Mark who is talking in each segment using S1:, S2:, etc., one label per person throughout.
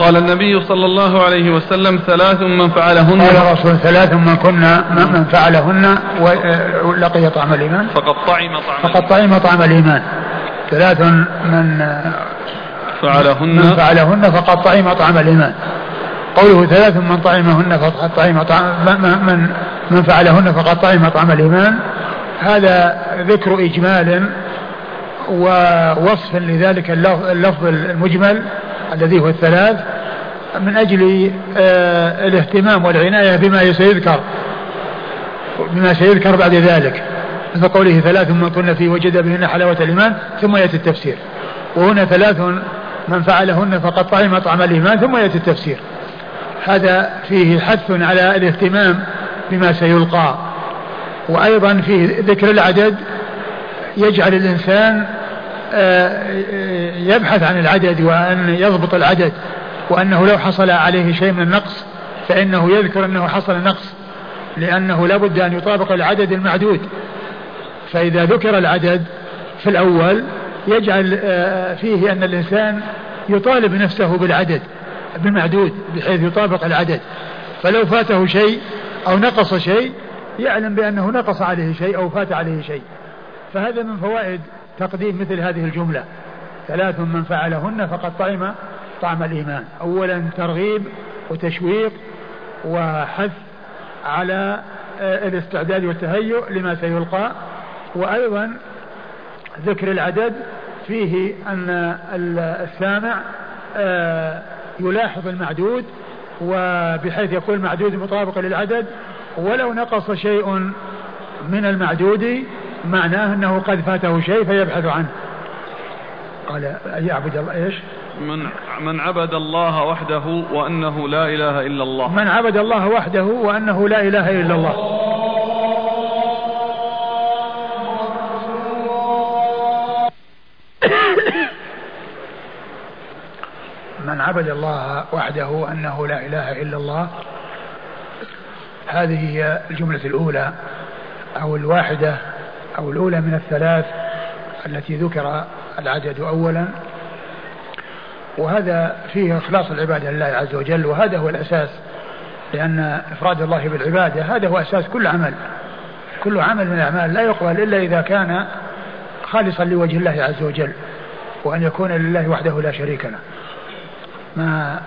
S1: قال النبي صلى الله عليه وسلم ثلاث من فعلهن.
S2: قال الرسول ثلاث من كنا من فعلهن ولقي طعم الإيمان.
S1: فقد طعم طعم
S2: فقد طعم طعم الإيمان. ثلاث من
S1: فعلهن.
S2: من فعلهن فقد طعم طعم الإيمان. قوله ثلاث من طعمهن فقد طعم طعم من من فعلهن فقد طعم طعم الإيمان. هذا ذكر إجمال ووصف لذلك اللفظ المجمل. الذي هو الثلاث من أجل آه، الاهتمام والعناية بما سيذكر بما سيذكر بعد ذلك. مثل قوله ثلاث من كن فيه وجد بهن حلاوة الإيمان ثم يأتي التفسير. وهنا ثلاث من فعلهن فقد طعم طعم الإيمان ثم يأتي التفسير. هذا فيه حث على الاهتمام بما سيلقى. وأيضا فيه ذكر العدد يجعل الإنسان يبحث عن العدد وأن يضبط العدد وأنه لو حصل عليه شيء من النقص فإنه يذكر أنه حصل نقص لأنه لابد أن يطابق العدد المعدود. فإذا ذكر العدد في الأول يجعل آه، فيه أن الإنسان يطالب نفسه بالعدد بالمعدود بحيث يطابق العدد. فلو فاته شيء أو نقص شيء يعلم بأنه نقص عليه شيء أو فات عليه شيء. فهذا من فوائد تقديم مثل هذه الجملة. ثلاث من فعلهن فقد طعم طعم الإيمان. أولا ترغيب وتشويق وحث على آه، الاستعداد والتهيؤ لما سيلقى. وأيضا ذكر العدد فيه أن السامع آه، يلاحظ المعدود وبحيث يكون المعدود مطابق للعدد ولو نقص شيء من المعدود معناه أنه قد فاته شيء فيبحث عنه. قال يعبد الله إيش؟
S1: من من عبد الله وحده وأنه لا إله إلا الله.
S2: من عبد الله وحده وأنه لا إله إلا الله. من عبد الله وحده انه لا إله إلا الله. هذه هي الجملة الأولى أو الواحدة أو الأولى من الثلاث التي ذكر العدد أولا. وهذا فيه إخلاص العبادة لله عز وجل وهذا هو الأساس لأن إفراد الله بالعبادة هذا هو أساس كل عمل. كل عمل من الأعمال لا يقبل إلا إذا كان خالصا لوجه الله عز وجل وأن يكون لله وحده لا شريك له. ما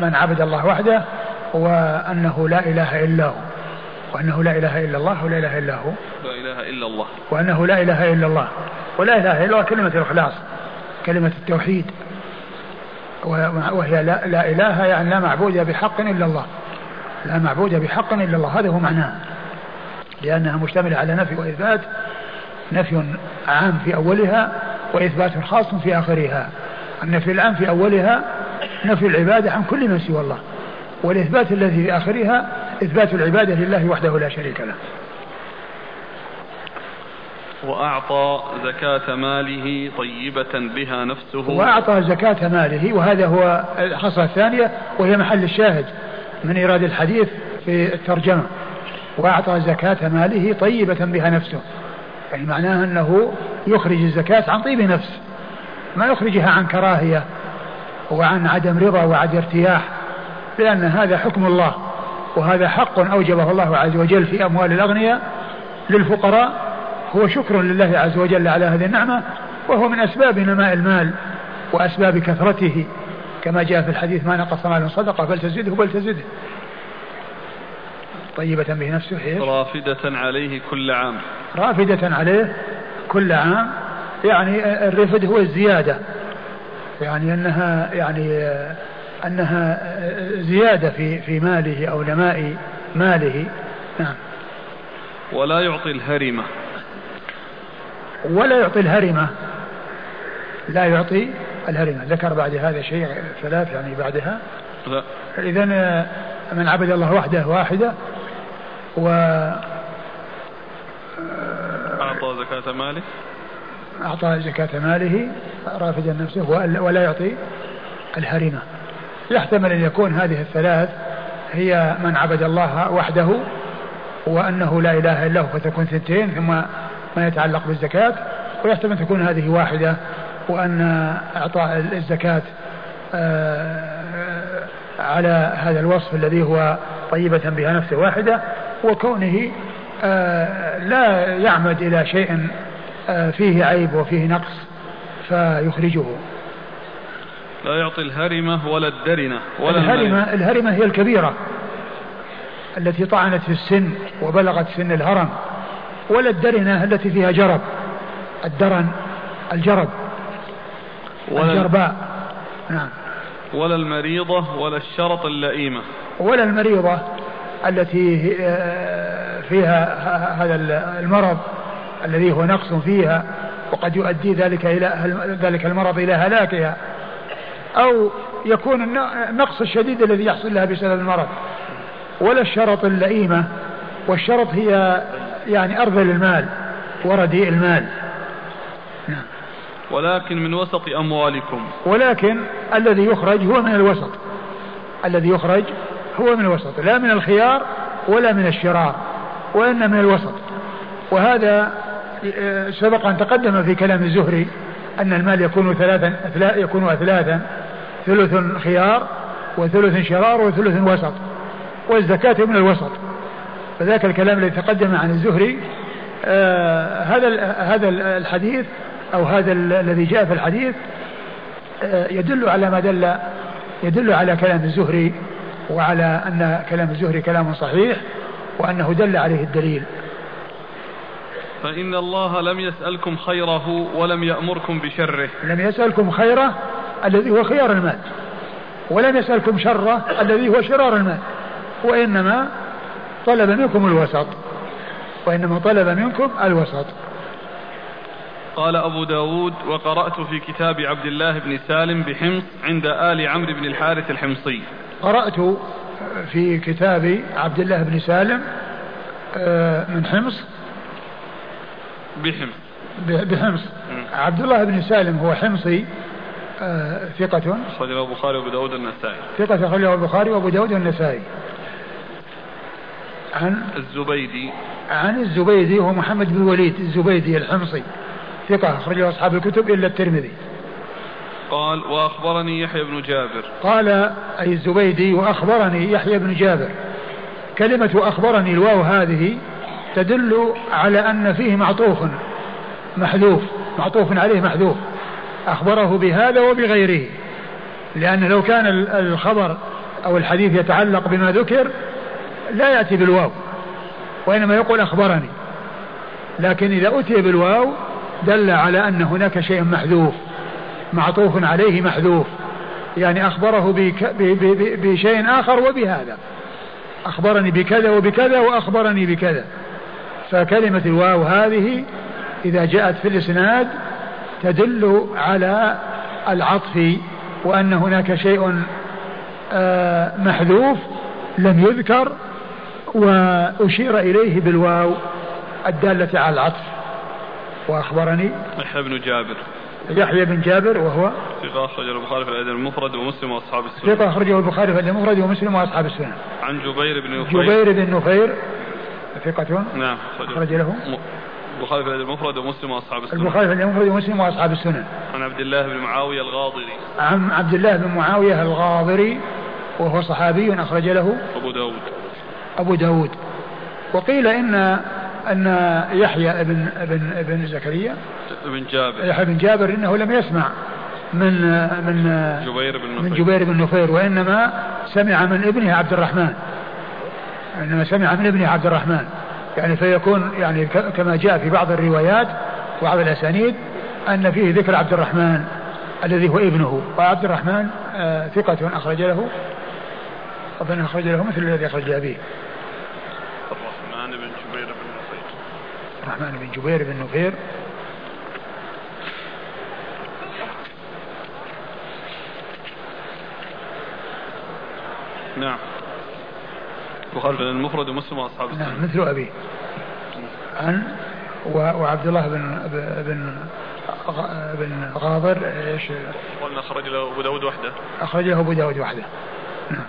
S2: من عبد الله وحده وأنه لا إله إلا هو. وأنه لا إله إلا الله ولا إله إلا هو.
S1: لا إله إلا الله.
S2: وأنه لا إله إلا الله. ولا إله إلا الله كلمة الإخلاص كلمة التوحيد. وهي لا, لا إله يعني لا معبود بحق إلا الله. لا معبود بحق إلا الله. هذا هو معناه. لأنها مشتملة على نفي وإثبات نفي عام في أولها وإثبات خاص في آخرها. النفي العام في أولها نفي العبادة عن كل من سوى الله. والإثبات الذي في آخرها إثبات العبادة لله وحده لا شريك له.
S1: وأعطى زكاة ماله طيبة بها نفسه.
S2: وأعطى زكاة ماله وهذا هو الخصلة الثانية وهي محل الشاهد من إيراد الحديث في الترجمة. وأعطى زكاة ماله طيبة بها نفسه. يعني معناه أنه يخرج الزكاة عن طيب نفس ما يخرجها عن كراهية وعن عدم رضا وعدم ارتياح لأن هذا حكم الله. وهذا حق أوجبه الله عز وجل في أموال الأغنياء للفقراء هو شكر لله عز وجل على هذه النعمة وهو من أسباب نماء المال وأسباب كثرته. كما جاء في الحديث ما نقص مال صدقة فلتزده بل تزده طيبة به نفسه؟
S1: رافدة عليه كل عام.
S2: رافدة عليه كل عام. يعني الرفد هو الزيادة. يعني أنها يعني أنها زيادة في في ماله أو نماء ماله. نعم.
S1: ولا يعطي الهرمة.
S2: ولا يعطي الهرمة. لا يعطي الهرمة. ذكر بعد هذا شيء ثلاث يعني بعدها.
S1: لا.
S2: إذا من عبد الله وحده واحدة و
S1: أعطى زكاة ماله.
S2: أعطى زكاة ماله رافدا نفسه ولا يعطي الهرمة. يحتمل أن يكون هذه الثلاث هي من عبد الله وحده وأنه لا إله إلا هو فتكون ثنتين ثم ما يتعلق بالزكاة. ويحتمل أن تكون هذه واحدة وأن إعطاء الزكاة آه، على هذا الوصف الذي هو طيبة بها نفسه واحدة وكونه آه، لا يعمد إلى شيء آه، فيه عيب وفيه نقص فيخرجه.
S1: لا يعطي الهرمة ولا الدرنة ولا
S2: الهرمة, الهرمة هي الكبيرة التي طعنت في السن وبلغت سن الهرم ولا الدرنة التي فيها جرب الدرن الجرب ولا الجرباء. نعم.
S1: ولا المريضة ولا الشرط اللئيمة.
S2: ولا المريضة التي فيها هذا المرض الذي هو نقص فيها وقد يؤدي ذلك إلى ذلك المرض إلى هلاكها. أو يكون النقص الشديد الذي يحصل لها بسبب المرض. ولا الشرط اللئيمة والشرط هي يعني أرذل المال ورديء المال.
S1: نعم. ولكن من وسط أموالكم.
S2: ولكن الذي يخرج هو من الوسط. الذي يخرج هو من الوسط لا من الخيار ولا من الشرار وإن من الوسط. وهذا آه، سبق أن تقدم في كلام الزهري أن المال يكون ثلاثا يكون أثلاثا ثلث خيار وثلث شرار وثلث وسط والزكاة من الوسط. فذاك الكلام الذي تقدم عن الزهري آه هذا هذا الحديث أو هذا الذي جاء في الحديث آه يدل على ما دل يدل على كلام الزهري وعلى أن كلام الزهري كلام صحيح وأنه دل عليه الدليل.
S1: فإن الله لم يسألكم خيره ولم يأمركم بشره.
S2: لم يسألكم خيره الذي هو خيار المال ولم يسألكم شره الذي هو شرار المال وإنما طلب منكم الوسط وإنما طلب منكم الوسط.
S1: قال أبو داود وقرأت في كتاب عبد الله بن سالم بحمص عند آل عمرو بن الحارث الحمصي.
S2: قرأت في كتاب عبد الله بن سالم آه، من حمص
S1: بحمص.
S2: بحمص. عبد الله بن سالم هو حمصي آه، ثقة.
S1: أخرجه البخاري وأبو داود والنسائي.
S2: ثقة أخرجه البخاري وأبو داود والنسائي.
S1: عن الزبيدي.
S2: عن الزبيدي هو محمد بن وليد الزبيدي الحمصي. ثقة أخرجه أصحاب الكتب إلا الترمذي.
S1: قال وأخبرني يحيى بن جابر.
S2: قال أي الزبيدي وأخبرني يحيى بن جابر. كلمة أخبرني الواو هذه تدل على أن فيه معطوف محذوف معطوف عليه محذوف. أخبره بهذا وبغيره. لأن لو كان الخبر أو الحديث يتعلق بما ذكر لا يأتي بالواو وإنما يقول أخبرني. لكن إذا أتي بالواو دل على أن هناك شيء محذوف معطوف عليه محذوف. يعني أخبره بشيء آخر وبهذا. أخبرني بكذا وبكذا وأخبرني بكذا. فكلمة الواو هذه إذا جاءت في الإسناد تدل على العطف وأن هناك شيء آه، محذوف لم يذكر وأشير إليه بالواو الدالة على العطف. وأخبرني
S1: يحيى بن جابر.
S2: يحيى بن جابر وهو
S1: ثقة أخرجه البخاري في الأدب المفرد ومسلم وأصحاب السنن.
S2: ثقة أخرجه البخاري في الأدب المفرد ومسلم وأصحاب السنن.
S1: عن جبير بن نفير.
S2: جبير بن نفير ثقة
S1: نعم
S2: أخرج له.
S1: البخاري في المفرد ومسلم وأصحاب السنن
S2: البخاري في المفرد ومسلم وأصحاب السنن
S1: عن عبد الله بن معاوية الغاضري.
S2: عن عبد الله بن معاوية الغاضري وهو صحابي أخرج له.
S1: أبو داود.
S2: أبو داود. وقيل إن إن يحيى ابن ابن ابن زكريا
S1: ابن جابر.
S2: يحيى بن جابر إنه لم يسمع من من
S1: جبير بن نفير.
S2: من جبير بن نفير وإنما سمع من ابنه عبد الرحمن. انما سمع من ابنه عبد الرحمن. يعني فيكون يعني كما جاء في بعض الروايات وبعض الأسانيد أن فيه ذكر عبد الرحمن الذي هو ابنه. وعبد الرحمن آه ثقة أخرج له أظن أخرج له مثل الذي أخرج أبيه
S1: الرحمن بن جبير بن نفير.
S2: الرحمن بن جبير بن نفير.
S1: نعم. البخاري في المفرد ومسلم وأصحاب السنة.
S2: نعم مثل أبي. عن وعبد الله بن بن بن غاضر إيش؟
S1: قلنا أخرج له أبو داود وحده.
S2: اخرج له أبو داود وحده.
S1: نعم.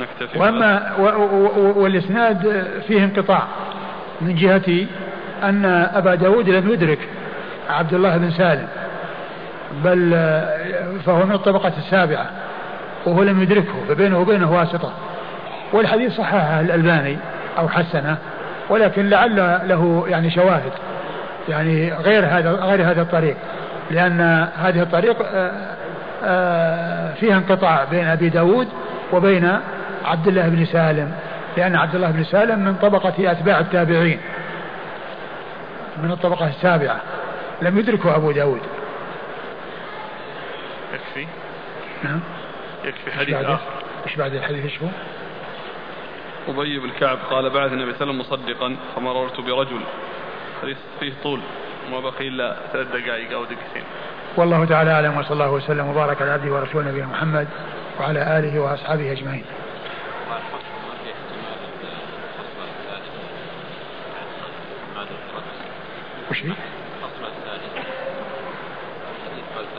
S1: نكتفي
S2: وأما والإسناد فيه انقطاع من جهة أن أبا داود لم يدرك عبد الله بن سالم بل فهو من الطبقة السابعة وهو لم يدركه فبينه وبينه واسطة. والحديث صححه الألباني أو حسنة ولكن لعل له يعني شواهد يعني غير هذا غير هذا الطريق لأن هذه الطريق آه، آه، فيها انقطاع بين أبي داود وبين عبد الله بن سالم لأن عبد الله بن سالم من طبقة أتباع التابعين من الطبقة السابعة لم يدركه أبو داود.
S1: يكفي؟
S2: نعم.
S1: يكفي حديث آخر.
S2: إيش بعد الحديث؟ إيش هو؟
S1: أبي بن كعب قال بعث النبي صلى الله عليه وسلم مصدقا فمررت برجل. فيه طول. ما بقي إلا ثلاث دقائق أو دقيقتين.
S2: والله تعالى أعلم وصلى الله وسلم وبارك على عبده ورسوله نبينا محمد وعلى آله وأصحابه أجمعين. وش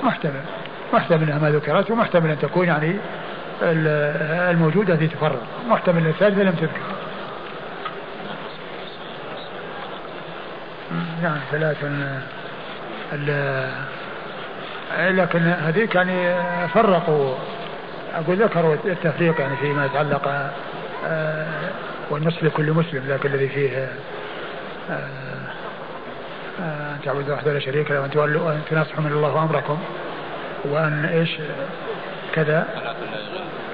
S2: محتمل. محتمل إنها ما ذكرت ومحتمل أن تكون يعني الموجودة التي تفرق محتمل الثالثة لم تذكر. نعم ثلاث لكن هذيك يعني فرقوا أقول ذكروا التفريق يعني فيما يتعلق آه، والنصف لكل مسلم ذاك الذي فيه آه، آه، أن تعبدوا وحده لا شريك له وأن تولوا وأن تناصحوا من الله أمركم وأن إيش؟ كذا.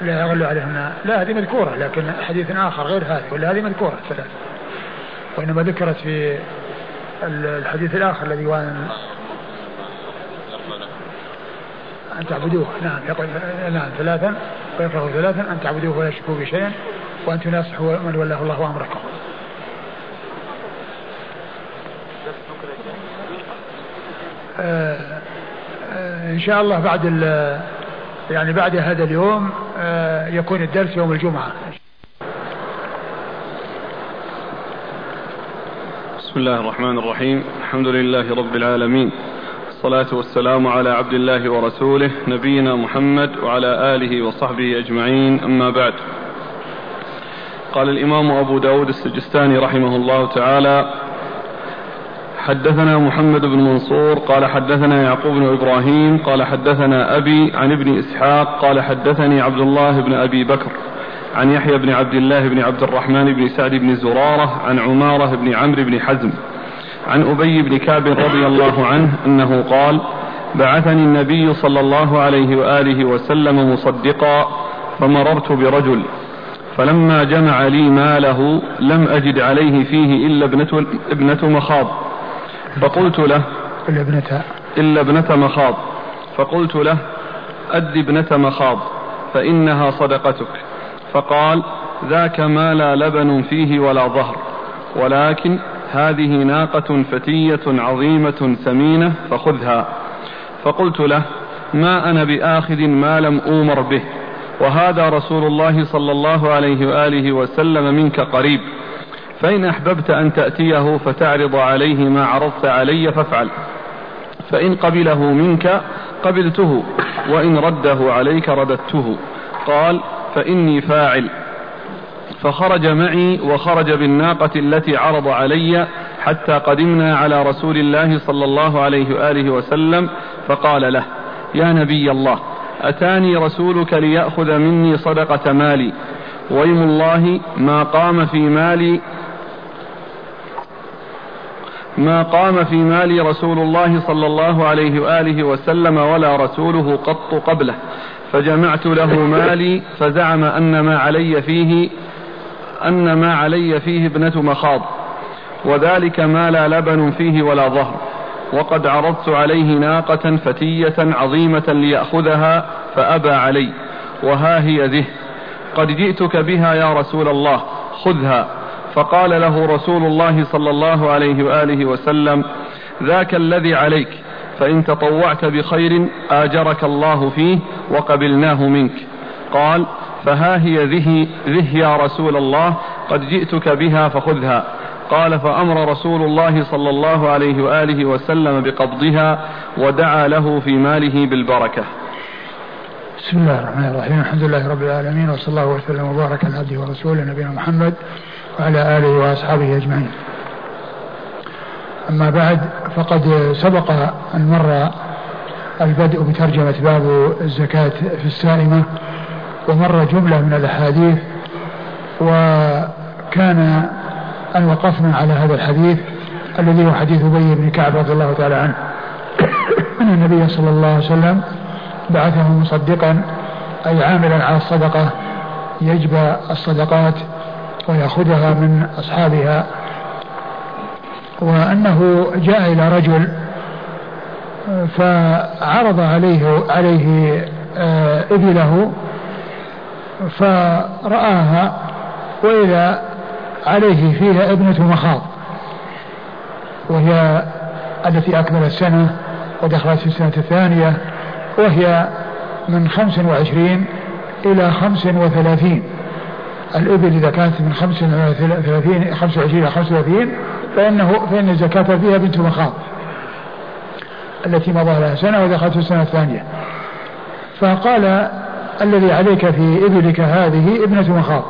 S2: لا يغلو عليهم لا هذه مذكورة لكن حديث آخر غير هذه ولا هذه مذكورة الثلاث وإنما ذكرت في الحديث الآخر الذي وان أن تعبدوه. نعم يقول نعم ثلاثا ويكره ثلاثا أن تعبدوه ولا تشركوا به شيئا وأن تناصحوا من ولاه الله أمركم. آه آه إن شاء الله بعد يعني بعد هذا اليوم آه يكون الدرس يوم الجمعة.
S1: بسم الله الرحمن الرحيم. الحمد لله رب العالمين. الصلاة والسلام على عبد الله ورسوله نبينا محمد وعلى آله وصحبه أجمعين. أما بعد قال الإمام أبو داود السجستاني رحمه الله تعالى حدثنا محمد بن منصور قال حدثنا يعقوب بن إبراهيم قال حدثنا أبي عن ابن إسحاق قال حدثني عبد الله بن أبي بكر عن يحيى بن عبد الله بن عبد الرحمن بن سعد بن زرارة عن عمارة بن عمرو بن حزم عن أبي بن كعب رضي الله عنه أنه قال بعثني النبي صلى الله عليه وآله وسلم مصدقا فمررت برجل فلما جمع لي ماله لم أجد عليه فيه إلا ابنة, ابنة مخاض. فقلت له
S2: إلا ابنة
S1: إلا ابنة مخاض. فقلت له أد ابنة مخاض فإنها صدقتك. فقال ذاك ما لا لبن فيه ولا ظهر ولكن هذه ناقة فتية عظيمة سمينة فخذها. فقلت له ما أنا بآخذ ما لم أومر به وهذا رسول الله صلى الله عليه وآله وسلم منك قريب. فإن أحببت أن تأتيه فتعرض عليه ما عرضت علي فافعل. فإن قبله منك قبلته وإن رده عليك رددته. قال فإني فاعل. فخرج معي وخرج بالناقة التي عرض علي حتى قدمنا على رسول الله صلى الله عليه وآله وسلم فقال له يا نبي الله أتاني رسولك ليأخذ مني صدقة مالي ويم الله ما قام في مالي ما قام في مالي رسول الله صلى الله عليه وآله وسلم ولا رسوله قط قبله. فجمعت له مالي فزعم أن ما علي فيه أن ما علي فيه ابنة مخاض. وذلك ما لا لبن فيه ولا ظهر. وقد عرضت عليه ناقة فتية عظيمة ليأخذها فأبى علي. وها هي ذه. قد جئتك بها يا رسول الله خذها. فقال له رسول الله صلى الله عليه وآله وسلم ذاك الذي عليك فإن تطوعت بخير آجرك الله فيه وقبلناه منك. قال فها هي ذه, ذه يا رسول الله قد جئتك بها فخذها. قال فأمر رسول الله صلى الله عليه وآله وسلم بقبضها ودعا له في ماله بالبركة.
S2: بسم الله الرحمن الرحيم. الحمد لله رب العالمين وصلى الله وسلم وبارك على عبده ورسوله نبينا محمد وعلى آله وأصحابه أجمعين. أما بعد فقد سبق أن مر البدء بترجمة باب الزكاة في السائمة ومر جملة من الأحاديث وكان أن وقفنا على هذا الحديث الذي هو حديث أبي بن كعب رضي الله تعالى عنه. أن النبي صلى الله عليه وسلم بعثه مصدقا أي عاملا على الصدقة يجبى الصدقات ويأخذها من أصحابها وأنه جاء إلى رجل فعرض عليه عليه آه، إبله فرآها وإذا عليه فيها ابنة مخاض وهي التي أكملت السنة ودخلت في السنة الثانية وهي من خمس وعشرين إلى خمس وثلاثين. الإبل إذا كانت من خمس وثلاثين خمس وعشرين إلى خمس وثلاثين فإنه فإن الزكاة فيها بنت مخاض التي مضى لها سنة ودخلت السنة الثانية. فقال الذي عليك في إبلك هذه ابنة مخاض.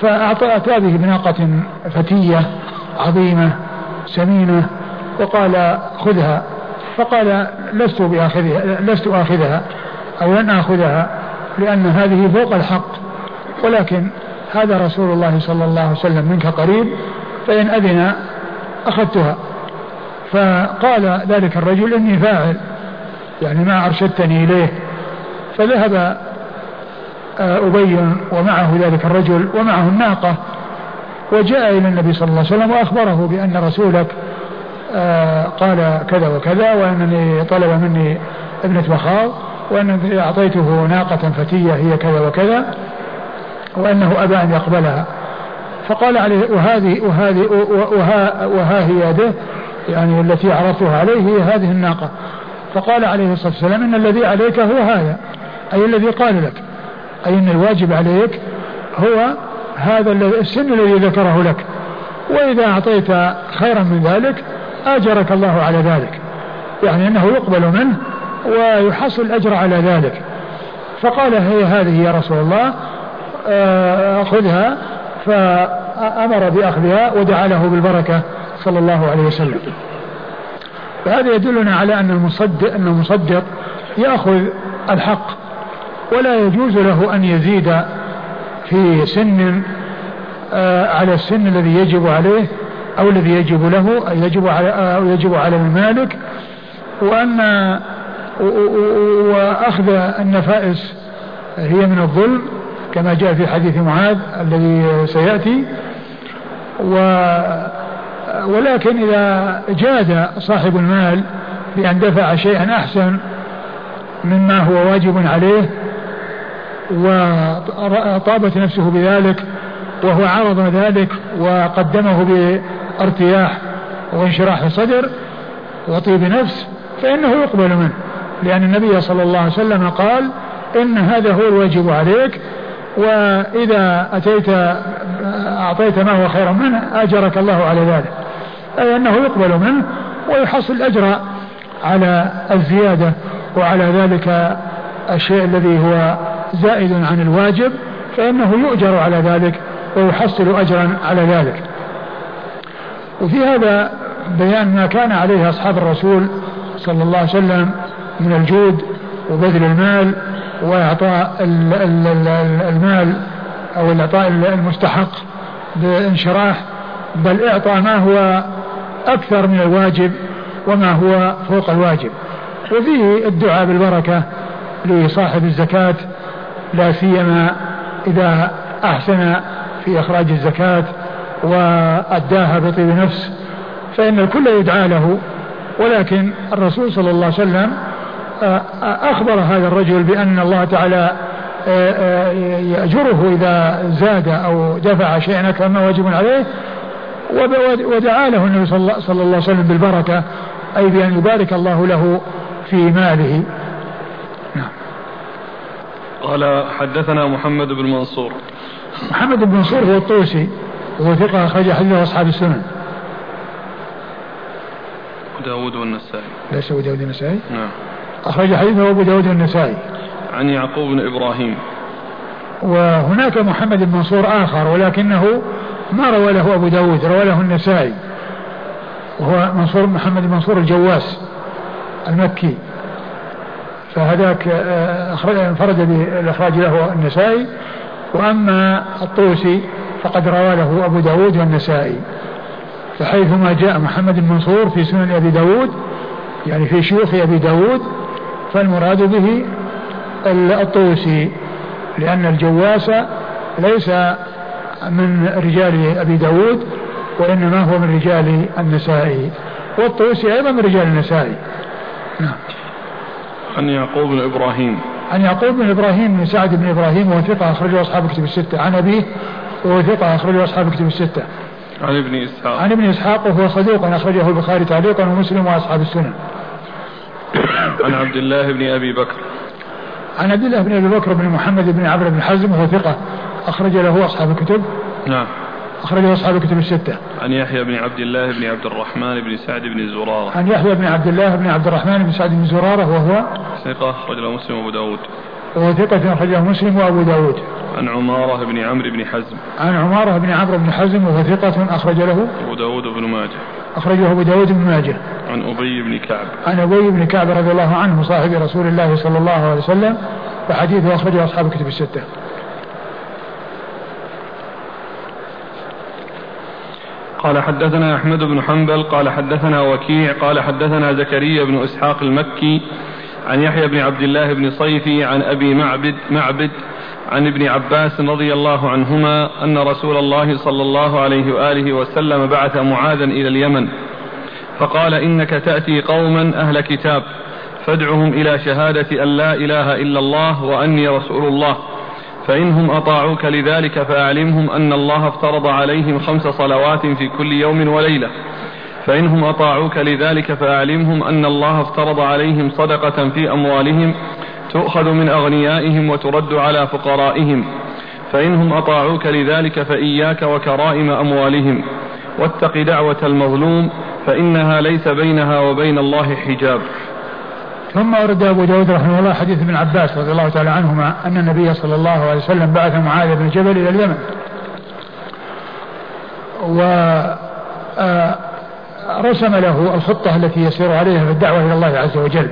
S2: فأعطى أتى به بناقة فتية عظيمة سمينة وقال خذها. فقال لست بآخذها لست آخذها أو لن آخذها لأن هذه فوق الحق. ولكن هذا رسول الله صلى الله عليه وسلم منك قريب فإن أذن أخذتها. فقال ذلك الرجل إني فاعل يعني ما أرشدتني إليه. فذهب آه، أبي ومعه ذلك الرجل ومعه الناقة وجاء إلى النبي صلى الله عليه وسلم وأخبره بأن رسولك آه، قال كذا وكذا وأنني طلب مني ابنة مخاض وأنني أعطيته ناقة فتية هي كذا وكذا. وأنه أبى أن يقبلها. فقال عليه وهذه وهذه وها, وها هي يده يعني التي عرضتها عليه هي هذه الناقة. فقال عليه الصلاة والسلام إن الذي عليك هو هذا. أي الذي قال لك. أي أن الواجب عليك هو هذا السن الذي ذكره لك. وإذا أعطيت خيرا من ذلك آجرك الله على ذلك. يعني أنه يقبل منه ويحصل الأجر على ذلك. فقال هي هذه يا رسول الله خذها فأمر بأخذها ودعا له بالبركة صلى الله عليه وسلم. فهذا يدلنا على أن المصدق أن المصدق يأخذ الحق ولا يجوز له أن يزيد في سن آه، على السن الذي يجب عليه أو الذي يجب له أو يجب على أو يجب على المالك. وأن وأخذ النفائس هي من الظلم كما جاء في حديث معاذ الذي سيأتي. و ولكن إذا جاد صاحب المال بأن دفع شيئا أحسن مما هو واجب عليه وطابت نفسه بذلك وهو عرض ذلك وقدمه بارتياح وانشراح صدر وطيب نفس فإنه يقبل منه. لأن النبي صلى الله عليه وسلم قال إن هذا هو الواجب عليك وإذا أتيت أعطيت ما هو خيرا منه أجرك الله على ذلك. أي أنه يقبل منه ويحصل الأجر على الزيادة وعلى ذلك الشيء الذي هو زائد عن الواجب فإنه يؤجر على ذلك ويحصل أجرا على ذلك. وفي هذا بيان ما كان عليه أصحاب الرسول صلى الله عليه وسلم من الجود وبذل المال وإعطاء المال أو الإعطاء المستحق بانشراح بل إعطاء ما هو أكثر من الواجب وما هو فوق الواجب. وفيه الدعاء بالبركة لصاحب الزكاة لا سيما إذا أحسن في إخراج الزكاة وأداها بطيب نفس فإن الكل يدعى له. ولكن الرسول صلى الله عليه وسلم أخبر هذا الرجل بأن الله تعالى يأجره إذا زاد أو دفع شيئا أكثر ما واجب عليه ودعا له النبي صلى الله عليه وسلم بالبركة أي بأن يبارك الله له في ماله. نعم.
S1: قال حدثنا محمد بن منصور.
S2: محمد بن منصور هو الطوسي وهو ثقة أخرج حديثه أصحاب السنن.
S1: داود والنسائي.
S2: ليس أبو داود والنسائي؟
S1: نعم.
S2: أخرج حديثه أبو داود والنسائي.
S1: عن يعقوب بن إبراهيم.
S2: وهناك محمد بن منصور آخر ولكنه ما روى له أبو داود روى له النسائي. وهو منصور محمد بن منصور الجواس المكي. فهذاك آه، انفرد بالإخراج له النسائي. وأما الطوسي فقد روى له أبو داود والنسائي. فحيثما جاء محمد المنصور في سنن أبي داود يعني في شيوخ أبي داود فالمراد به الطوسي لأن الجواس ليس من رجال أبي داود وإنما هو من رجال النسائي والطوسي أيضا من رجال النسائي. نعم.
S1: عن يعقوب بن إبراهيم.
S2: عن يعقوب بن إبراهيم بن سعد بن إبراهيم وهو ثقة أخرجه أصحاب كتب الستة. عن أبيه وهو ثقة أخرجه أصحاب كتب الستة.
S1: عن ابن إسحاق.
S2: عن ابن إسحاق وهو صدوق أخرجه البخاري تعليقا ومسلم وأصحاب السنن.
S1: عن عبد الله بن أبي بكر
S2: عن عبد الله بن أبي بكر بن محمد بن عمرو بن حزم وهو ثقة أخرج له أصحاب الكتب
S1: نعم
S2: أخرجه أصحاب الكتب الستة.
S1: عن يحيى بن عبد الله بن عبد الرحمن بن سعد بن زرارة.
S2: عن يحيى بن عبد الله بن عبد الرحمن بن سعد بن زرارة وهو
S1: ثقة أخرج له مسلم وأبو داود.
S2: وهو ثقة أخرجه مسلم وأبو داود.
S1: عن عمارة بن عمرو بن حزم.
S2: عن عمارة بن عمرو بن حزم وهو ثقة أخرج له
S1: أبو داود بن ماجه.
S2: أخرجه أبو داود بن ماجه.
S1: عن أبي بن كعب.
S2: عن أبي بن كعب رضي الله عنه صاحب رسول الله صلى الله عليه وسلم وحديثه أخرجه أصحاب الكتب الستة.
S1: قال حدثنا أحمد بن حنبل قال حدثنا وكيع قال حدثنا زكريا بن إسحاق المكي عن يحيى بن عبد الله بن صيفي عن أبي معبد معبد عن ابن عباس رضي الله عنهما أن رسول الله صلى الله عليه وآله وسلم بعث معاذا إلى اليمن. فقال إنك تأتي قوما أهل كتاب فادعهم إلى شهادة أن لا إله إلا الله وأني رسول الله. فإنهم أطاعوك لذلك فأعلمهم أن الله افترض عليهم خمس صلوات في كل يوم وليلة. فإنهم أطاعوك لذلك فأعلمهم أن الله افترض عليهم صدقة في أموالهم تؤخذ من أغنيائهم وترد على فقرائهم. فإنهم أطاعوك لذلك فإياك وكرائم أموالهم. واتق دعوة المظلوم فإنها ليس بينها وبين الله حجاب.
S2: ثم ورد أبو داود رحمه الله حديث ابن عباس رضي الله تعالى عنهما أن النبي صلى الله عليه وسلم بعث معاذ بن جبل إلى اليمن. ورسم له الخطة التي يسير عليها في الدعوة إلى الله عز وجل.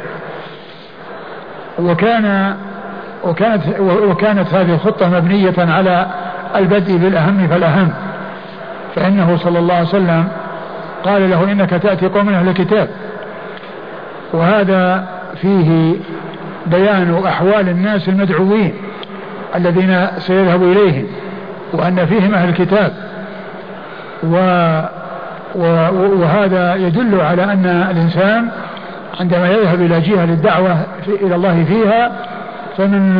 S2: وكان وكانت وكانت هذه الخطة مبنية على البدء بالأهم فالأهم. فإنه صلى الله عليه وسلم قال له إنك تأتي قوم أهل الكتاب. وهذا فيه بيان أحوال الناس المدعوين الذين سيذهب إليهم وأن فيهم أهل الكتاب. و وهذا يدل على أن الإنسان عندما يذهب إلى جهة للدعوة إلى الله فيها فمن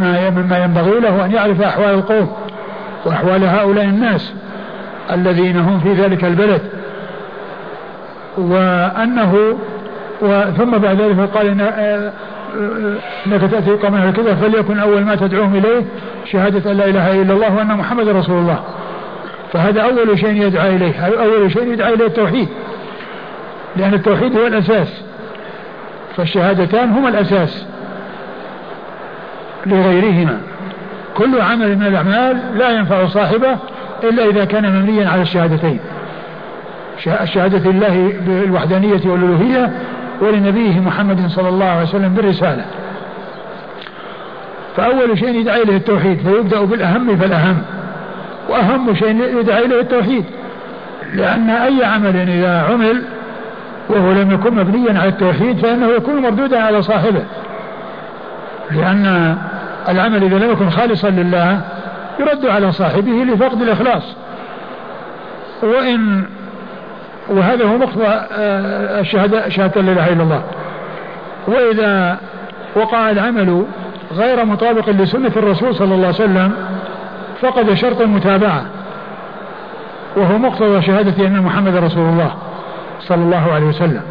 S2: ما مما ينبغي له أن يعرف أحوال القوم وأحوال هؤلاء الناس الذين هم في ذلك البلد. وأنه ثم بعد ذلك قال إن آه، آه، إنك تأتي قوم كذا فليكن أول ما تدعوهم إليه شهادة أن لا إله إلا الله وأن محمد رسول الله. فهذا أول شيء يدعى إليه أول شيء يدعى إليه التوحيد. لأن التوحيد هو الأساس. فالشهادتان هما الأساس. لغيرهما. كل عمل من الأعمال لا ينفع صاحبه إلا إذا كان مبنيا على الشهادتين. الشهادة لله بالوحدانية والألوهية ولنبيه محمد صلى الله عليه وسلم بالرسالة. فأول شيء يدعى إليه التوحيد فيبدأ بالأهم فالأهم. وأهم شيء يدعى إليه التوحيد. لأن أي عمل إذا عمل وهو لم يكن مبنيا على التوحيد فإنه يكون مردودا على صاحبه. لأن العمل إذا لم يكن خالصا لله يرد على صاحبه لفقد الإخلاص. وإن وهذا هو مقتضى آه، الشهادة شهادة لا إله إلا الله. وإذا وقع العمل غير مطابق لسنة الرسول صلى الله عليه وسلم فقد شرط المتابعة. وهو مقتضى شهادة أن محمد رسول الله صلى الله عليه وسلم.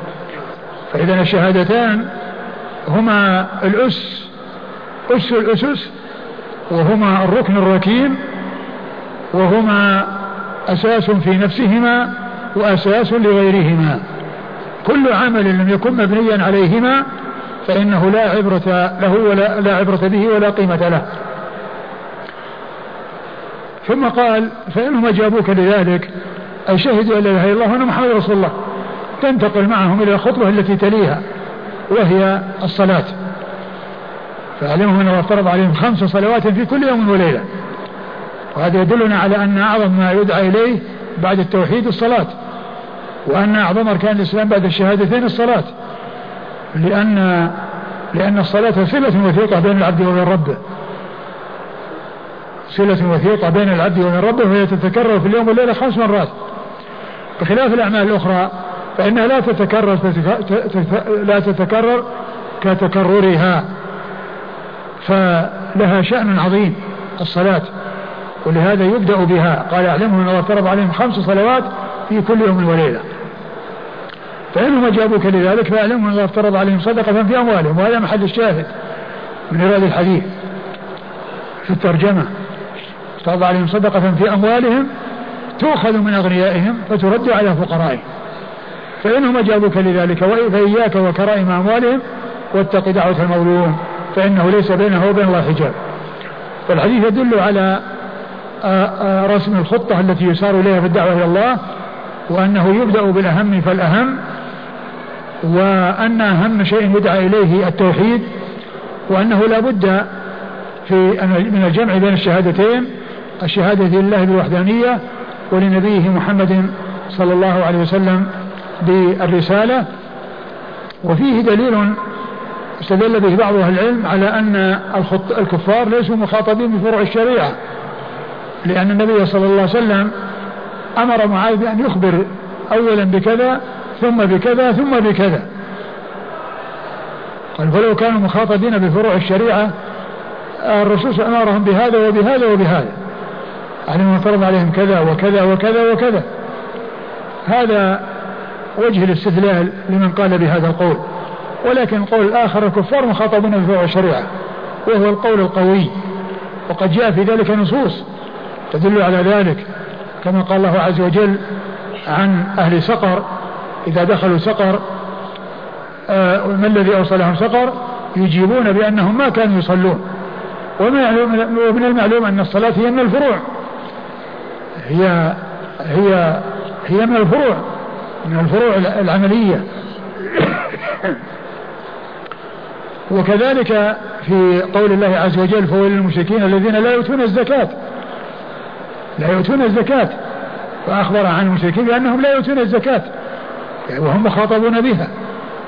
S2: فإذا الشهادتان هما الأس أس الأسس وهما الركن الركين وهما أساس في نفسهما وأساس لغيرهما. كل عمل لم يكن مبنيا عليهما فإنه لا عبرة له ولا لا عبرة به ولا قيمة له. ثم قال فإنهم أجابوك لذلك أي شهدوا أن لا إله إلا الله وأن محمد رسول الله. تنتقل معهم إلى الخطوة التي تليها وهي الصلاة. فأعلمهم أن الله افترض عليهم خمس صلوات في كل يوم وليلة. وهذا يدلنا على أن أعظم ما يدعى إليه بعد التوحيد الصلاة وأن أعظم أركان الإسلام بعد الشهادتين الصلاة. لأن لأن الصلاة صلة وثيقة بين العبد وبين ربه. صلة وثيقة بين العبد وبين ربه وهي تتكرر في اليوم والليلة خمس مرات. بخلاف الأعمال الأخرى فإنها لا تتكرر لا تتكرر كتكررها. فلها شأن عظيم الصلاة ولهذا يبدأ بها. قال اعلموا أن الله فرض عليهم خمس صلوات في كل يوم وليلة. فإنهم أجابوك لذلك فاعلموا أن الله افترض عليهم صدقة في أموالهم وهذا محل الشاهد من إرادة الحديث في الترجمة. افترض عليهم صدقة في أموالهم تؤخذ من أغنيائهم فترد على فقرائهم. فإنهم أجابوك لذلك فإياك وكرائم أموالهم واتق دعوة المظلوم فإنه ليس بينه وبين الله حجاب. فالحديث يدل على رسم الخطة التي يسار إليها في الدعوة إلى الله وأنه يبدأ بالأهم فالأهم وأن أهم شيء يدعى إليه التوحيد وأنه لا بد في من الجمع بين الشهادتين الشهادة لله بالوحدانية ولنبيه محمد صلى الله عليه وسلم بالرسالة. وفيه دليل استدل به بعض أهل العلم على أن الكفار ليسوا مخاطبين بفروع الشريعة لأن النبي صلى الله عليه وسلم أمر معاذ بأن يخبر أولا بكذا ثم بكذا ثم بكذا. قال فلو كانوا مخاطبين بفروع الشريعة الرسول أمرهم بهذا وبهذا وبهذا. من فرض عليهم كذا وكذا وكذا وكذا. هذا وجه الاستدلال لمن قال بهذا القول. ولكن القول الآخر الكفار مخاطبون بفروع الشريعة وهو القول القوي. وقد جاء في ذلك نصوص تدل على ذلك كما قال الله عز وجل عن أهل سقر إذا دخلوا سقر آه ما الذي أوصلهم سقر؟ يجيبون بأنهم ما كانوا يصلون. ومن المعلوم أن الصلاة هي من الفروع. هي هي هي من الفروع من الفروع العملية. وكذلك في قول الله عز وجل فويل للمشركين الذين لا يؤتون الزكاة. لا يؤتون الزكاة. فأخبر عن المشركين بأنهم لا يؤتون الزكاة. يعني وهم مخاطبون بها.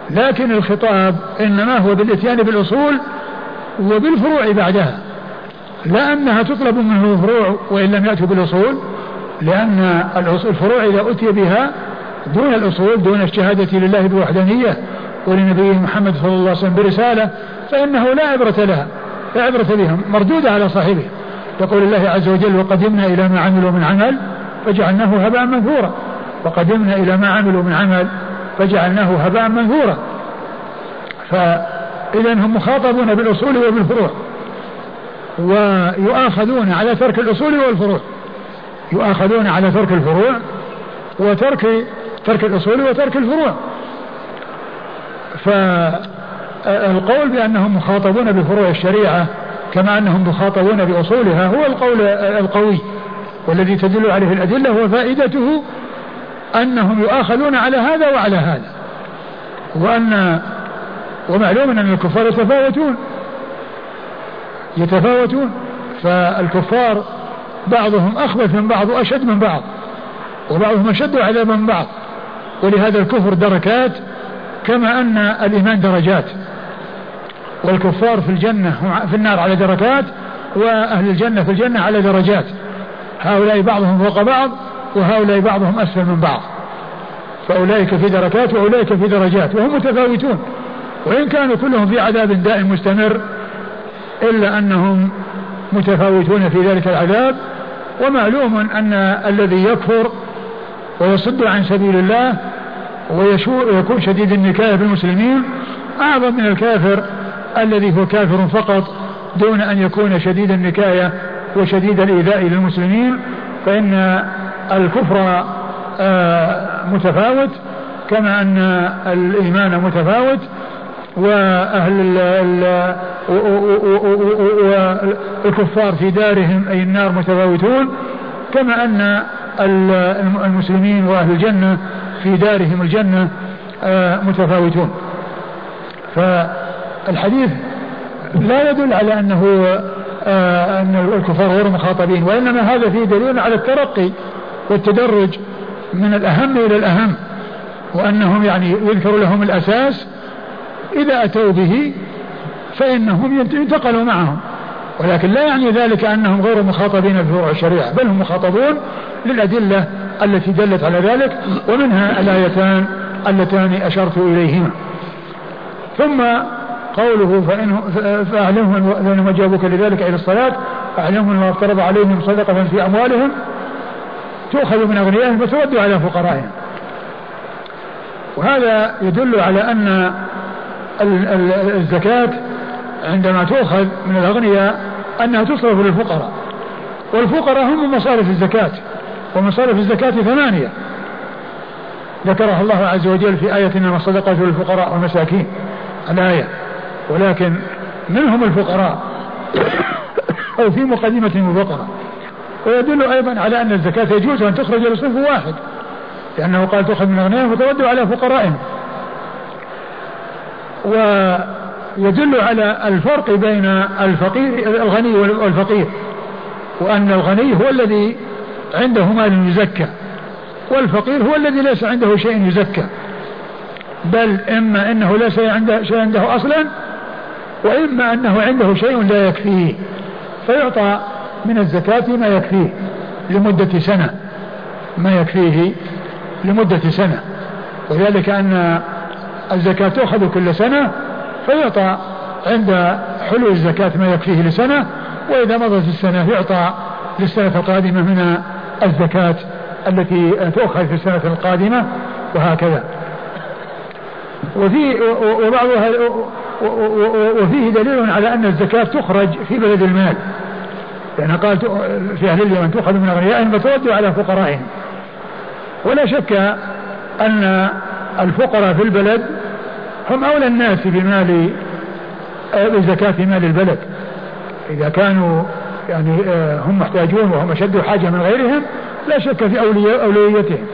S2: لكن الخطاب إنما هو بالإتيان بالأصول وبالفروع بعدها. لا أنها تطلب منه الفروع وإن لم يأتوا بالأصول. لأن الفروع إذا أتي بها دون الأصول دون الشهادة لله بوحدانية ولنبيه محمد صلى الله عليه وسلم برسالة فإنه لا عبرة لها لا عبرة بها مردودة على صاحبه. يقول الله عز وجل وقدمنا إلى ما عملوا من عمل فجعلناه هباء منثورا. وقدمنا إلى ما عملوا من عمل فجعلناه هباء منثورا. فإذا هم مخاطبون بالأصول وبالفروع ويؤاخذون على ترك الأصول والفروع. يؤاخذون على ترك الفروع وترك ترك الأصول وترك الفروع. فالقول بأنهم مخاطبون بفروع الشريعة كما أنهم مخاطبون بأصولها هو القول القوي والذي تدل عليه الأدلة وفائدته أنهم يؤاخذون على هذا وعلى هذا. وأن ومعلوم أن الكفار يتفاوتون يتفاوتون فالكفار بعضهم أخبث من بعض وأشد من بعض وبعضهم أشد عذابا من بعض. ولهذا الكفر دركات كما أن الإيمان درجات. والكفار في الجنة في النار على دركات وأهل الجنة في الجنة على درجات. هؤلاء بعضهم فوق بعض وهؤلاء بعضهم أسفل من بعض. فأولئك في دركات وأولئك في درجات وهم متفاوتون. وإن كانوا كلهم في عذاب دائم مستمر إلا أنهم متفاوتون في ذلك العذاب ومعلوم أن الذي يكفر ويصد عن سبيل الله ويكون شديد النكاية بالمسلمين أعظم من الكافر الذي هو كافر فقط دون أن يكون شديد النكاية وشديد الإيذاء للمسلمين فإن الكفر آه، متفاوت كما أن الإيمان متفاوت وأهل والكفار في دارهم أي النار متفاوتون كما أن المسلمين وأهل الجنة في دارهم الجنة آه، متفاوتون. فالحديث لا يدل على أنه آه أن الكفار غير مخاطبين وإنما هذا فيه دليل على الترقي والتدرج من الأهم إلى الأهم وأنهم يعني يذكر لهم الأساس إذا أتوا به فإنهم ينتقلوا معهم. ولكن لا يعني ذلك أنهم غير مخاطبين بفروع الشريعة بل هم مخاطبون للأدلة التي دلت على ذلك ومنها الآيتان اللتان أشرت إليهما. ثم قوله فأعلمهم فإنهم أجابوك لذلك إلى الصلاة أعلمهم أنه افترض عليهم صدقة في أموالهم تؤخذ من أغنيائهم وترد على فقرائهم. وهذا يدل على أن الزكاة عندما تؤخذ من الأغنياء أنها تصرف للفقراء. والفقراء هم مصارف الزكاة ومصارف الزكاة ثمانية. ذكرها الله عز وجل في آية إنما الصدقة للفقراء والمساكين الآية. ولكن منهم الفقراء؟ أو في مقدمة الفقراء ويدل أيضا على أن الزكاة يجوز أن تخرج لصنف واحد لأنه قال تؤخذ من أغنيائهم وترد على فقرائهم. ويدل على الفرق بين الفقير الغني والفقير وأن الغني هو الذي عنده مال يزكى والفقير هو الذي ليس عنده شيء يزكى. بل إما أنه ليس عنده شيء عنده أصلا وإما أنه عنده شيء لا يكفيه. فيعطى من الزكاة ما يكفيه لمدة سنة ما يكفيه لمدة سنة. وذلك أن الزكاة تؤخذ كل سنة فيعطى عند حلول الزكاة ما يكفيه لسنة وإذا مضت السنة يعطى للسنة القادمة من الزكاة التي تؤخذ في السنة القادمة وهكذا. وفي وبعضها وفيه دليل على أن الزكاة تخرج في بلد المال. لأن قال في أهل اليمن تؤخذ من أغنيائهم وترد على فقرائهم. ولا شك أن الفقراء في البلد هم أولى الناس بمال بزكاة مال البلد. إذا كانوا يعني آه، هم محتاجون وهم أشد حاجة من غيرهم لا شك في أولويتهم.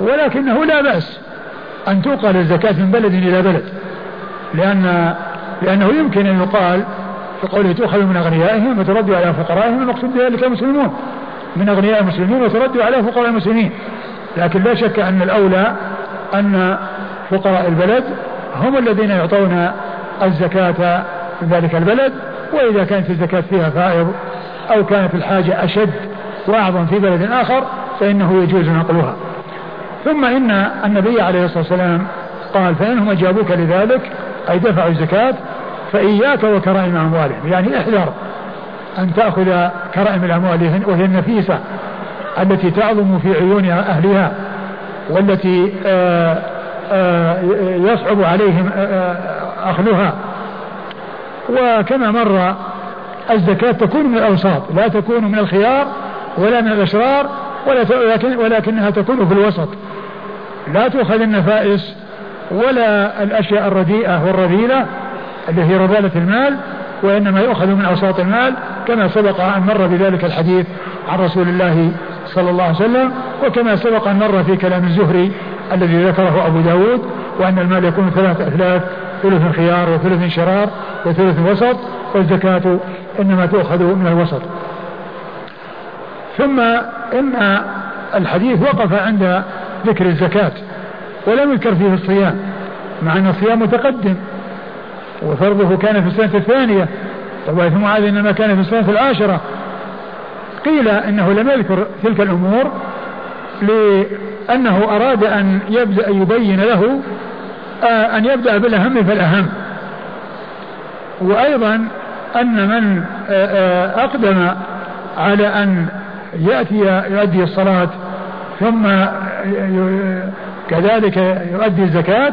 S2: ولكنه لا بأس أن توقل الزكاة من بلد إلى بلد لأن لأنه يمكن أن يقال في قوله تؤخذ من أغنيائهم وترد على فقرائهم المقصود بذلك المسلمون. من أغنياء المسلمين وترد على فقراء المسلمين. لكن لا شك أن الأولى أن فقراء البلد هم الذين يعطون الزكاة في ذلك البلد وإذا كانت الزكاة فيها فائض أو كانت الحاجة أشد وأعظم في بلد آخر فإنه يجوز نقلها. ثم إن النبي عليه الصلاة والسلام قال فإنهم أجابوك لذلك أي دفعوا الزكاة فإياك وكرائم أموالهم. يعني احذر أن تأخذ كرائم الأموال وهي النفيسة التي تعظم في عيون أهلها. والتي آه، آه، يصعب عليهم آه، أخذها. وكما مر الزكاة تكون من الأوساط لا تكون من الخيار ولا من الأشرار ولكن ولكنها تكون في الوسط. لا تؤخذ النفائس ولا الأشياء الرديئة والرذيلة اللي هي رذالة المال وإنما يؤخذ من أوساط المال كما سبق أن مر بذلك الحديث عن رسول الله صلى الله عليه وسلم وكما سبق أن مر في كلام الزهري الذي ذكره أبو داود وأن المال يكون ثلاث أثلاث ثلث خيار وثلث شرار وثلث وسط والزكاة إنما تؤخذ من الوسط. ثم إن الحديث وقف عند ذكر الزكاة ولم يذكر فيه الصيام مع أن الصيام متقدم وفرضه كان في السنة الثانية وبعث معاذ إنما كان في السنة العاشرة قيل إنه لم يذكر تلك الأمور لأنه أراد أن يبدأ يبين له آه، أن يبدأ بالأهم فالأهم. وأيضا أن من آه، آه، أقدم على أن يأتي يؤدي الصلاة ثم كذلك يؤدي الزكاة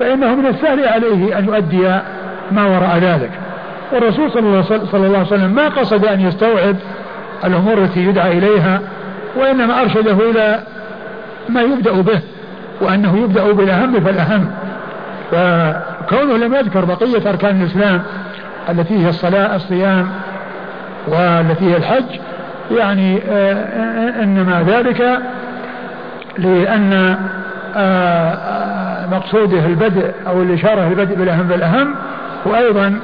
S2: فإنه من السهل عليه أن يؤدي ما وراء ذلك. والرسول صلى الله عليه وسلم ما قصد أن يستوعب الأمور التي يدعى إليها وإنما أرشده إلى ما يبدأ به وأنه يبدأ بالأهم فالأهم. فكونه لم يذكر بقية أركان الإسلام التي هي الصلاة الصيام والتي هي الحج يعني آه، إنما ذلك لأن آه، مقصوده البدء أو الإشارة البدء بالأهم بالأهم وأيضا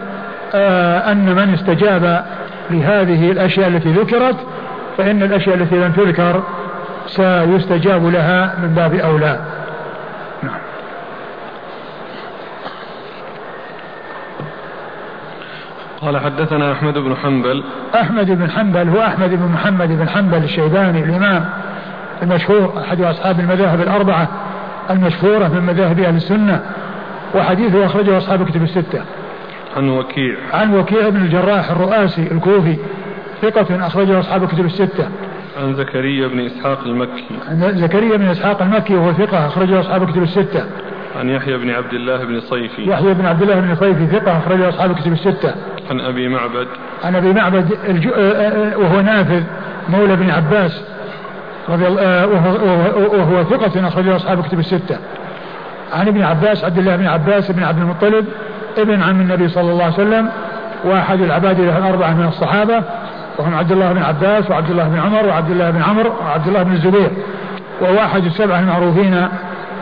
S2: آه أن من استجاب لهذه الأشياء التي ذكرت فإن الأشياء التي لم تذكر سيستجاب لها من باب أولى. نعم.
S1: قال حدثنا أحمد بن حنبل.
S2: أحمد بن حنبل هو أحمد بن محمد بن حنبل الشيباني الإمام المشهور أحد أصحاب المذاهب الأربعة المشهورة من مذاهب أهل السنة وحديثه أخرجه أصحاب الكتب الستة.
S1: عن وكيع.
S2: عن وكيع بن الجراح الرؤاسي الكوفي ثقة أخرجه أصحاب الكتب الستة.
S1: عن زكريا بن إسحاق المكي.
S2: عن زكريا بن إسحاق المكي وهو ثقة أخرجه أصحاب الكتب الستة.
S1: عن يحيى بن عبد الله بن صيفي.
S2: يحيى بن عبد الله بن صيفي ثقة أخرجه أصحاب الكتب الستة.
S1: عن أبي معبد.
S2: عن أبي معبد الج... آه، آه، وهو نافذ مولى بن عباس رضي الله آه، وهو, وهو ثقة أخرجه أصحاب الكتب الستة. عن ابن عباس عبد الله بن عباس بن عبد المطلب ابن عم النبي صلى الله عليه وسلم واحد العباد له الأربعة من الصحابة وهم عبد الله بن عباس وعبد الله بن عمر وعبد الله بن عمرو وعبد الله بن الزبير وهو أحد السبعة المعروفين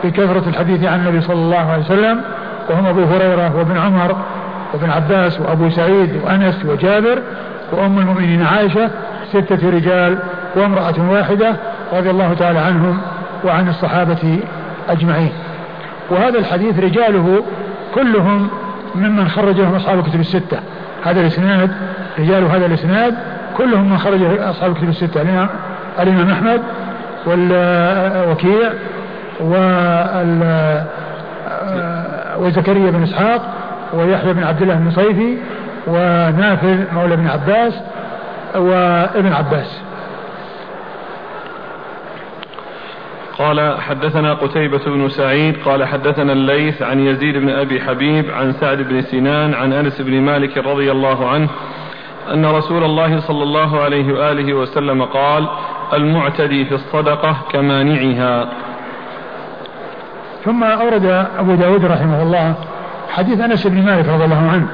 S2: بكثرة الحديث عن النبي صلى الله عليه وسلم وهم أبو هريرة وابن عمر وابن عباس وأبو سعيد وأنس وجابر وأم المؤمنين عائشة ستة رجال وامرأة واحدة رضي الله تعالى عنهم وعن الصحابة أجمعين. وهذا الحديث رجاله كلهم ممن خرجهم أصحاب الكتب الستة. هذا الإسناد رجال هذا الإسناد كلهم من خرج أصحاب الكتب الستة الإمام أحمد والوكيع وزكريا بن إسحاق ويحيى بن عبد الله بن صيفي ونافذ مولى بن عباس وابن عباس.
S1: قال حدثنا قتيبة بن سعيد قال حدثنا الليث عن يزيد بن أبي حبيب عن سعد بن سنان عن أنس بن مالك رضي الله عنه أن رسول الله صلى الله عليه وآله وسلم قال المعتدي في الصدقة كمانعها.
S2: ثم أورد أبو داود رحمه الله حديث أنس بن مالك رضي الله عنه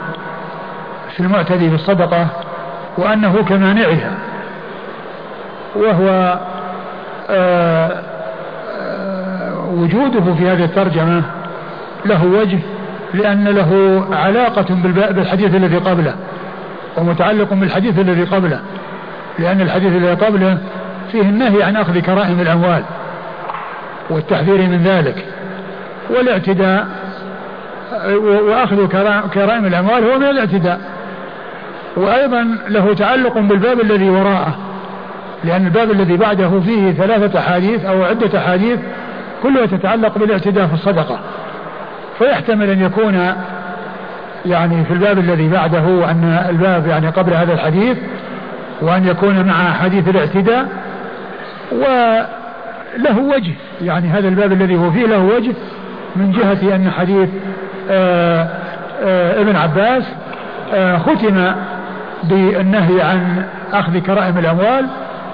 S2: في المعتدي في الصدقة وأنه كمانعها وهو آه وجوده في هذه الترجمة له وجه لأن له علاقة بالحديث الذي قبله ومتعلق بالحديث الذي قبله لأن الحديث الذي قبله فيه النهي عن أخذ كرائم الأموال والتحذير من ذلك والاعتداء وأخذ كرائم الأموال هو من الاعتداء. وأيضا له تعلق بالباب الذي وراءه لأن الباب الذي بعده فيه ثلاثة أحاديث أو عدة أحاديث كلها تتعلق بالاعتداء في الصدقة. فيحتمل أن يكون يعني في الباب الذي بعده وأن الباب يعني قبل هذا الحديث وأن يكون مع حديث الاعتداء. وله وجه يعني هذا الباب الذي هو فيه له وجه من جهة أن حديث آآ آه، آآ آه، ابن عباس آه، ختم بالنهي عن أخذ كرائم الأموال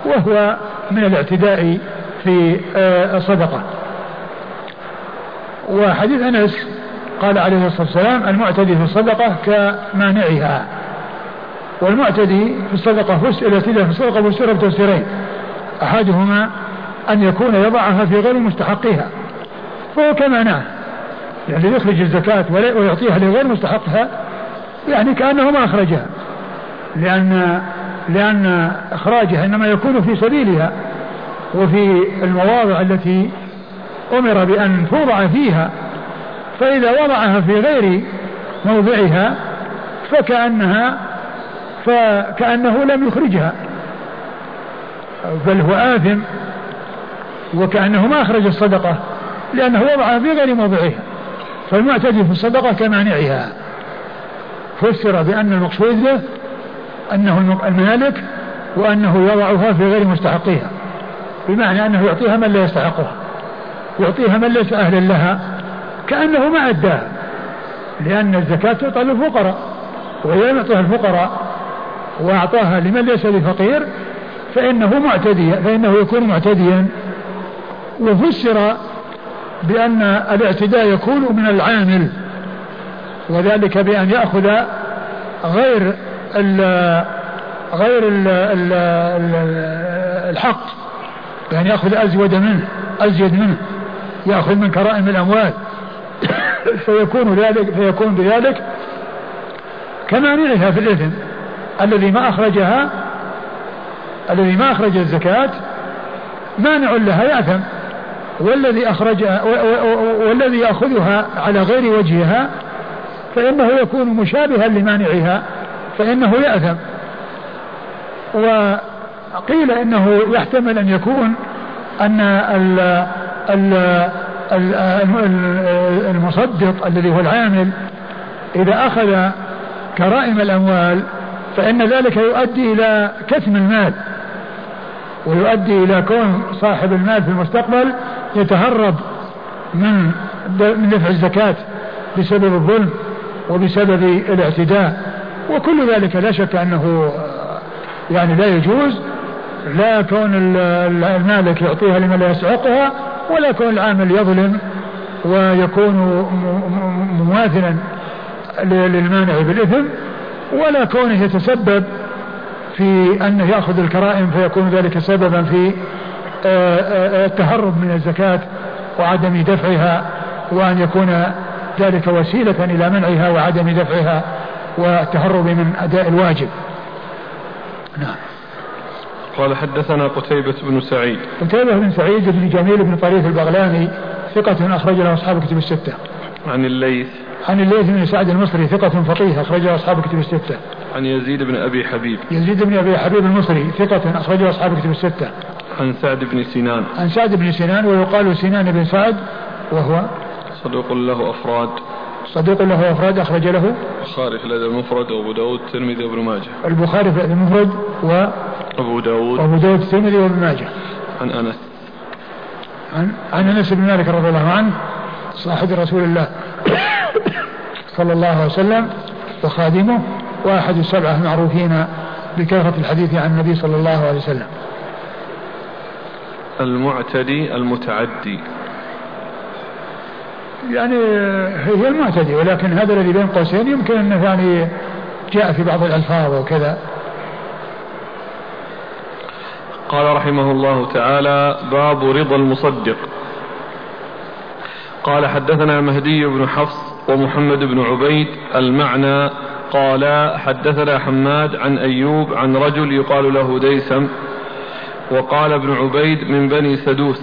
S2: وهو من الاعتداء في الصدقة. وحديث أنس قال عليه الصلاة والسلام المعتدي في الصدقة كمانعها والمعتدي في الصدقة الاعتداء في الصدقة فسر بتفسيرين أحدهما أن يكون يضعها في غير مستحقها فهو كمانعه يعني يخرج الزكاة ويعطيها لغير مستحقها يعني كأنه ما أخرجها لأن لأن إخراجها إنما يكون في سبيلها وفي المواضع التي أمر بأن توضع فيها فإذا وضعها في غير موضعها فكأنها فكأنه لم يخرجها بل هو آثم وكأنه ما أخرج الصدقة لأنه وضعها في غير موضعها فالمعتدي في الصدقة كمانعها. فسر بأن المقصود به أنه المالك وأنه يضعها في غير مستحقها بمعنى أنه يعطيها من لا يستحقها. يعطيها من ليس أهلا لها كأنه ما أداها لأن الزكاة تعطى للفقراء وإذا يعطيها الفقراء وأعطاها لمن ليس بفقير فإنه معتدي فإنه يكون معتديا. وفسر بأن الاعتداء يكون من العامل وذلك بأن يأخذ غير ال غير ال ال الحق بأن يأخذ أزود منه أزيد منه. يأخذ من كرائم الأموال فيكون ذلك فيكون بذلك كمانعها في الإثم. الذي ما أخرجها الذي ما أخرج الزكاة مانع لها يأثم. والذي أخرج والذي يأخذها على غير وجهها فإنه يكون مشابها لمانعها فإنه يأثم. وقيل إنه يحتمل أن يكون أن المصدق الذي هو العامل إذا أخذ كرائم الأموال فإن ذلك يؤدي إلى كتم المال ويؤدي إلى كون صاحب المال في المستقبل يتهرب من من دفع الزكاة بسبب الظلم وبسبب الاعتداء. وكل ذلك لا شك أنه يعني لا يجوز لا كون المالك يعطيها لمن لا يستحقها ولا كون العامل يظلم ويكون مماثلا للمانع بالإثم ولا كونه يتسبب في أنه يأخذ الكرائم فيكون ذلك سببا في آه، آه، التهرب من الزكاة وعدم دفعها وأن يكون ذلك وسيلة إلى منعها وعدم دفعها والتهرب من أداء الواجب.
S1: نعم. قال حدثنا قتيبة بن سعيد
S2: قتيبة بن سعيد بن جميل بن طريف البغلاني ثقة أخرج له أصحاب كتب الستة
S1: عن الليث
S2: عن الليث بن سعد المصري ثقة فقيه أخرجه أصحاب كتب الستة.
S1: عن يزيد بن أبي حبيب.
S2: يزيد بن أبي حبيب المصري ثقة أخرجه أصحاب كتب الستة.
S1: عن سعد بن سنان.
S2: عن سعد بن سنان ويقال سنان بن سعد وهو
S1: صدوق له أفراد.
S2: صدوق له أفراد أخرج له
S1: البخاري في الأدب المفرد وأبو داود الترمذي وابن ماجه.
S2: البخاري في الأدب المفرد و
S1: أبو داود
S2: وأبو داود الترمذي وابن ماجه.
S1: عن أنس.
S2: عن عن أنس بن مالك رضي الله عنه صاحب رسول الله صلى الله عليه وسلم وخادمه وأحد السبعة المعروفين بكثرة الحديث عن النبي صلى الله عليه وسلم
S1: المعتدي المتعدي
S2: يعني هي المعتدي ولكن هذا الذي بين قوسين يمكن أنه يعني جاء في بعض الألفاظ وكذا
S1: قال رحمه الله تعالى باب رضا المصدق. قال حدثنا مهدي بن حفص ومحمد بن عبيد المعنى قال حدثنا حماد عن أيوب عن رجل يقال له ديسم وقال ابن عبيد من بني سدوس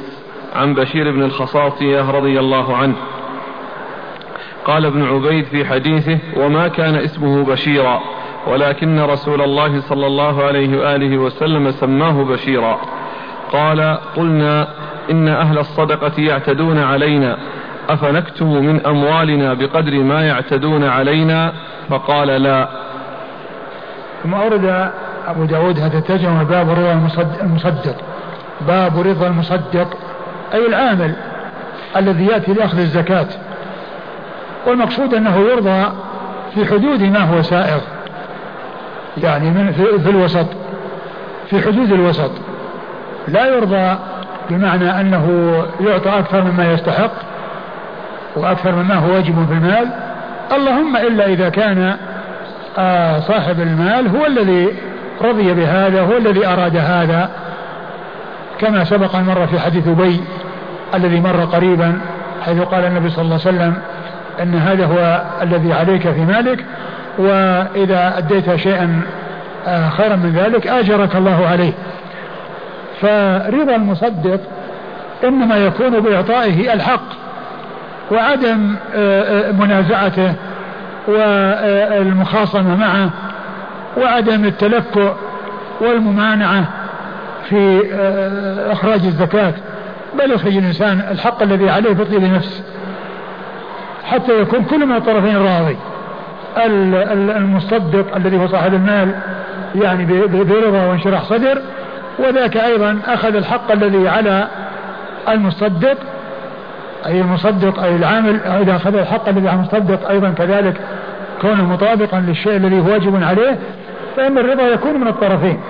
S1: عن بشير بن الخصاصية رضي الله عنه. قال ابن عبيد في حديثه وما كان اسمه بشيرا ولكن رسول الله صلى الله عليه وآله وسلم سماه بشيرا. قال قلنا إن أهل الصدقة يعتدون علينا أفنكتم من أموالنا بقدر ما يعتدون علينا؟ فقال لا.
S2: ثم أورد أبو داود هذا الترجمة باب رضا المصدق. باب رضا المصدق أي العامل الذي يأتي لأخذ الزكاة. والمقصود أنه يرضى في حدود ما هو سائغ. يعني من في الوسط في حدود الوسط. لا يرضى بمعنى أنه يعطى أكثر مما يستحق وأكثر مما هو واجب في المال. اللهم إلا إذا كان آه صاحب المال هو الذي رضي بهذا هو الذي أراد هذا. كما سبق أن مر في حديث أبي الذي مر قريبا حيث قال النبي صلى الله عليه وسلم أن هذا هو الذي عليك في مالك. وإذا أديت شيئا آه خيرا من ذلك آجرك الله عليه. فرضا المصدق إنما يكون بإعطائه الحق وعدم آه، آه، منازعته والمخاصمة معه وعدم التلكؤ والممانعة في إخراج الزكاة. بل يخرج الإنسان الحق الذي عليه بطيب نفس حتى يكون كل من الطرفين راضي. المصدق الذي هو صاحب المال يعني برضا وانشراح صدر. وذاك أيضا أخذ الحق الذي على المصدق أي المصدق أي العامل إذا أخذ الحق الذي على المصدق أيضا كذلك كونه مطابقا للشيء الذي هو واجب عليه فإن الرضا يكون من الطرفين.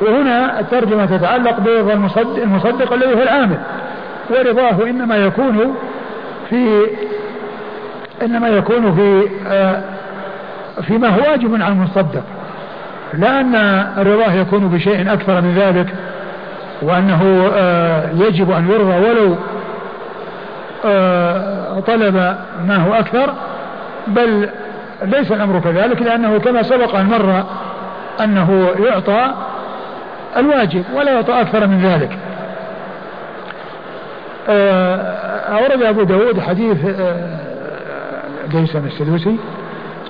S2: وهنا الترجمة تتعلق برضا المصدق, المصدق الذي هو العامل. ورضاه إنما يكون في إنما يكون في آه فيما هو واجب على المصدق. لا أن رضاه يكون بشيء أكثر من ذلك وأنه آه يجب أن يرضى ولو آه، طلب ما هو أكثر بل ليس الأمر كذلك لأنه كما سبق أن مر أنه يعطى الواجب ولا يعطى أكثر من ذلك. آه، أورد أبو داود حديث ديسم آه، السدوسي